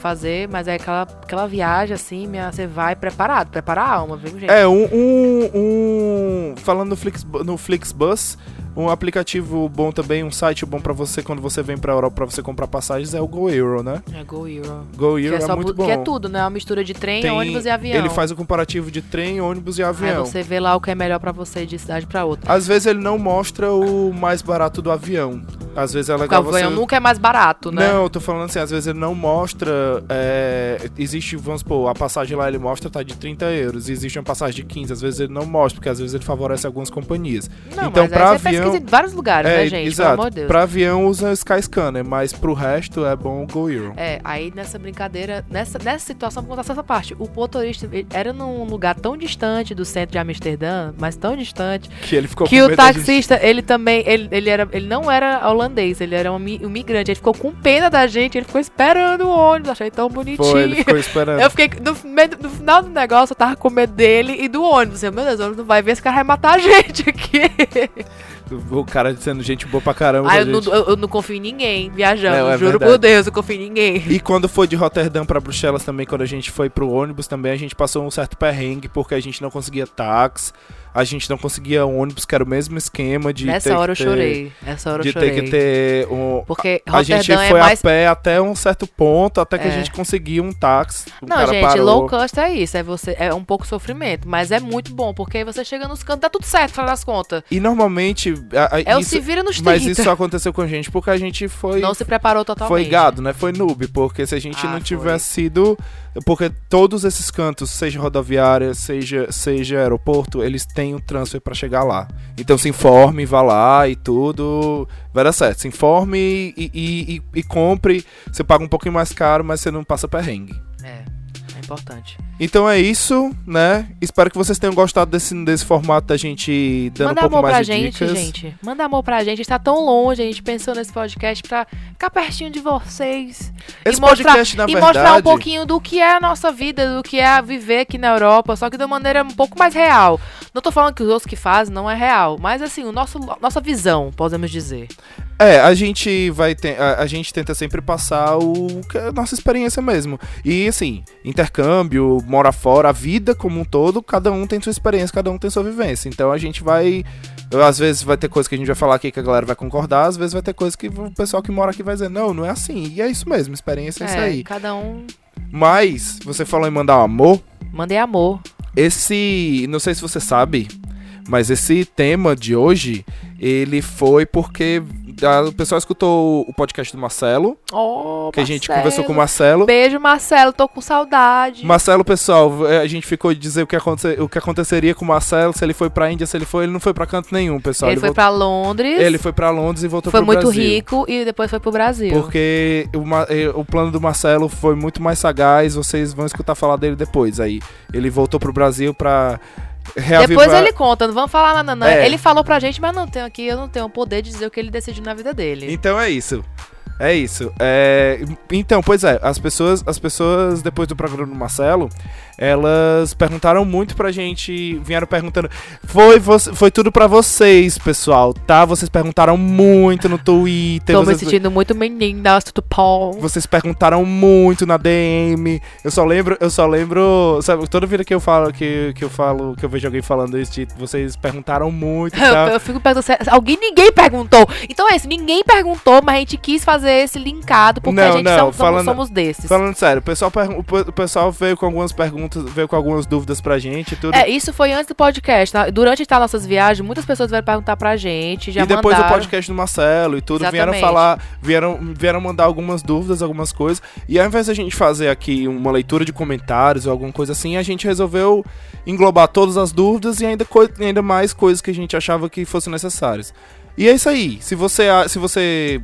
fazer, mas é aquela, aquela viagem assim, minha, você vai preparado, prepara a alma, viu, gente? É, um, um, um- Falando no, Flix, no Flixbus, um aplicativo bom também, um site bom pra você quando você vem pra Europa pra você comprar passagens é o Go Euro, né? É Go Euro. Go Euro é, é, muito bom. que é tudo, né? Uma mistura de trem, Tem- ônibus e avião. Ele faz o comparativo de trem, ônibus e Aí avião. você vê lá o que é melhor pra você de cidade pra outra. Às vezes ele não mostra o mais barato do avião. Às vezes é Porque o legal você... avião nunca é mais barato, né? Não, eu tô falando assim, às vezes ele não mostra. é, existe, vamos supor, a passagem lá ele mostra tá de 30 euros. Existe uma passagem de 15. Às vezes ele não mostra, porque às vezes ele favorece algumas companhias. Não, então, aí você avião- em vários lugares, é, né, gente? Pelo exato. amor de Deus. Pra avião usa Skyscanner, mas pro resto é bom o Go Euro. É, aí nessa brincadeira, nessa, nessa situação, vou contar essa parte. O motorista era num lugar tão distante do centro de Amsterdã, mas tão distante, Que ele ficou que com o taxista, ele também, ele, ele, era, ele não era holandês, ele era um, um migrante. Ele ficou com pena da gente, ele ficou esperando o ônibus, achei tão bonitinho. Foi, ele ficou esperando. Eu fiquei, no, no final do negócio, eu tava com medo dele e do ônibus. Eu, meu Deus, o ônibus não vai ver, esse cara vai matar a gente aqui. O cara sendo gente boa pra caramba. Aí com a eu não, eu, eu não confio em ninguém viajando, É, é juro verdade. por Deus, eu confio em ninguém. E quando foi de Roterdã pra Bruxelas também, quando a gente foi pro ônibus também, a gente passou um certo perrengue, porque a gente não conseguia táxi, a gente não conseguia ônibus, que era o mesmo esquema de Nessa hora eu ter, chorei. Nessa hora eu De chorei. ter que ter um... Porque A gente Roterdã foi é mais. a pé até um certo ponto, até que a É. gente conseguia um táxi. O Não, gente, parou. low cost é isso. É, você, é um pouco sofrimento, mas é muito bom, porque aí você chega nos cantos, dá tudo certo, fala das contas. E normalmente... a- a- É o isso- se vira nos 30. Mas isso só aconteceu com a gente porque a gente foi... Não se preparou totalmente. Foi gado, né? Foi noob, porque se a gente Ah, não foi. tivesse sido. Porque todos esses cantos, seja rodoviária, seja, seja aeroporto, eles têm um transfer pra chegar lá. Então se informe, vá lá e tudo. Vai dar certo. Se informe e, e, e- e compre. Você paga um pouquinho mais caro, mas você não passa perrengue. É importante. Então é isso, né? Espero que vocês tenham gostado desse, desse formato da gente dando Manda um pouco amor pra mais de gente, dicas. gente. Manda amor pra gente. A gente tá tão longe, a gente pensou nesse podcast pra ficar pertinho de vocês. Esse e mostrar, podcast, na e verdade. mostrar um pouquinho do que é a nossa vida, do que é viver aqui na Europa, só que de uma maneira um pouco mais real. Não tô falando que os outros que fazem não é real, mas assim, o nosso, nossa visão, podemos dizer. É, a gente vai ter, a, a gente tenta sempre passar o a nossa experiência mesmo. E assim, intercâmbio, mora fora, a vida como um todo, cada um tem sua experiência, cada um tem sua vivência. Então a gente vai às vezes vai ter coisa que a gente vai falar aqui que a galera vai concordar, às vezes vai ter coisa que o pessoal que mora aqui vai dizer, não, não é assim. E é isso mesmo, experiência é, isso É, aí. cada um. Mas, você falou em mandar amor, Mandei amor. esse. Não sei se você sabe, mas esse tema de hoje, ele foi porque o pessoal escutou o podcast do Marcelo, Oh, que a gente Marcelo. conversou com o Marcelo. Beijo, Marcelo. Tô com saudade. Marcelo, pessoal, eh, a gente ficou de dizer o que, aconte- o que aconteceria com o Marcelo, se ele foi pra Índia, se ele foi, ele não foi pra canto nenhum, pessoal. ele foi voltou- pra Londres. ele foi pra Londres e voltou foi pro muito Brasil. rico e depois foi pro Brasil. Porque o, eh, o plano do Marcelo foi muito mais sagaz, vocês vão escutar falar dele depois. Aí ele voltou pro Brasil pra reavivar. Depois ele conta, não vamos falar nada, não. É. Ele falou pra gente, mas não tenho aqui, eu não tenho o poder de dizer o que ele decidiu na vida dele. Então é isso. É isso. É, Então, pois é, as pessoas, as pessoas, depois do programa do Marcelo, elas perguntaram muito pra gente, vieram perguntando. Foi, foi tudo pra vocês, pessoal, tá? Vocês perguntaram muito no Twitter. Tô me vocês, sentindo muito menina, do pau. vocês perguntaram muito na DM. Eu só lembro, eu só lembro. Sabe, toda vida que eu falo, que, que eu falo, que eu vejo alguém falando isso, de- vocês perguntaram muito. Eu, eu fico perguntando se alguém, ninguém perguntou. Então é isso, ninguém perguntou, mas a gente quis fazer esse linkado, porque a Não, gente não, são- somos, falando- somos desses. Falando sério, o pessoal, o pessoal veio com algumas perguntas, veio com algumas dúvidas pra gente e tudo. É, isso foi antes do podcast. na- Durante tá, nossas viagens, muitas pessoas vieram perguntar pra gente, já e depois mandaram. o podcast do Marcelo e tudo, vieram Exatamente. falar, vieram, vieram mandar algumas dúvidas, algumas coisas. E ao invés da gente fazer aqui uma leitura de comentários ou alguma coisa assim, a gente resolveu englobar todas as dúvidas e ainda, ainda mais coisas que a gente achava que fossem necessárias. E é isso aí. Se você, se você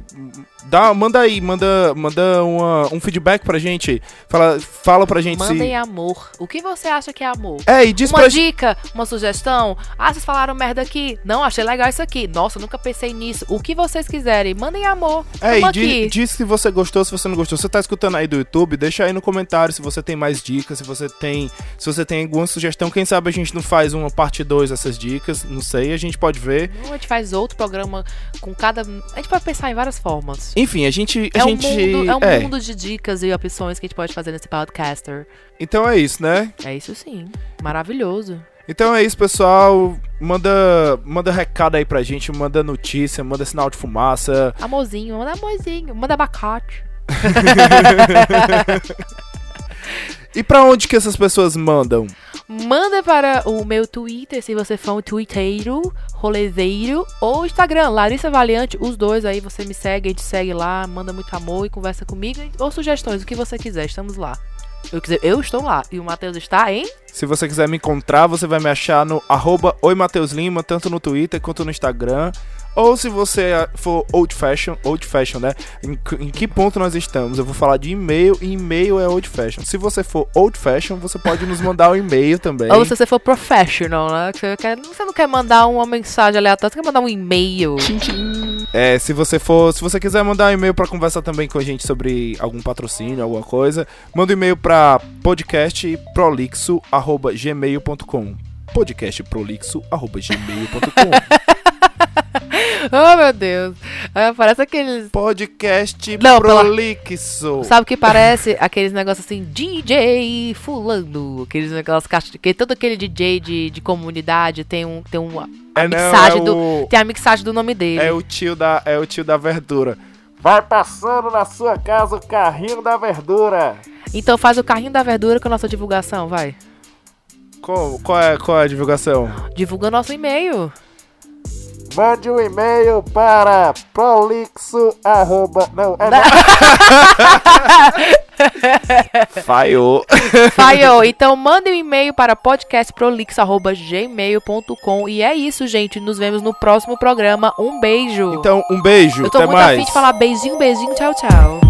dá, manda aí, manda, manda uma- um feedback pra gente. Fala, fala pra gente Mandem se. amor. O que você acha que é amor? É, e diz uma pra dica, uma sugestão. Ah, vocês falaram merda aqui. Não, achei legal isso aqui. Nossa, nunca pensei nisso. O que vocês quiserem, mandem amor. É, Tamo e di- aqui. diz se você gostou, se você não gostou. Você tá escutando aí do YouTube, deixa aí no comentário se você tem mais dicas, se você tem, se você tem alguma sugestão. Quem sabe a gente não faz uma parte 2 dessas dicas, não sei, a gente pode ver. A gente faz outro programa com cada. A gente pode pensar em várias formas. Enfim, a gente a É um, gente mundo, é um é. mundo de dicas e opções que a gente pode fazer nesse podcaster. Então é isso, né? É isso sim. Maravilhoso. Então é isso, pessoal. Manda manda recado aí pra gente, manda notícia, manda sinal de fumaça. Amorzinho, manda amorzinho, manda abacate. E pra onde que essas pessoas mandam? Manda para o meu Twitter, se você for um twitteiro, rolezeiro, ou Instagram, Larissa Valiante, os dois aí, você me segue, a gente segue lá, manda muito amor e conversa comigo, ou sugestões, o que você quiser, estamos lá. Eu, quiser, eu estou lá, e o Matheus está em... Se você quiser me encontrar, você vai me achar no arroba Oi Mateus Lima, tanto no Twitter quanto no Instagram. Ou se você ah, for old fashion, old fashion, né? Em, que- em que ponto nós estamos? Eu vou falar de e-mail e e-mail é old fashion. Se você for old fashion, você pode nos mandar um e-mail também. Ou se você for professional, né? Você, quer- você não quer mandar uma mensagem aleatória, você quer mandar um e-mail. É, se você for, se você quiser mandar um e-mail pra conversar também com a gente sobre algum patrocínio, alguma coisa, manda um e-mail pra podcastprolixo@gmail.com. podcastprolixo@gmail.com. Oh, meu Deus. É, parece aqueles... Podcast Não, pela- prolixo. Sabe o que parece? Aqueles negócios assim, DJ fulano. Aqueles negócios, caixa- que todo aquele DJ de, de comunidade tem um... Tem uma a É, não, mixagem é do... o- Tem a mixagem do nome dele. É o tio da, é o tio da verdura. Vai passando na sua casa o carrinho da verdura. Então faz o carrinho da verdura com a nossa divulgação, vai. Qual, qual, é, qual é a divulgação? Divulga nosso e-mail. Mande um e-mail para prolixo arroba... Não, é não. Falhou. Falhou. Então mande um e-mail para podcastprolix.gmail.com E é isso, gente. Nos vemos no próximo programa. Um beijo. Então, um beijo. Eu tô até muito mais. afim de falar beijinho, beijinho, tchau, tchau.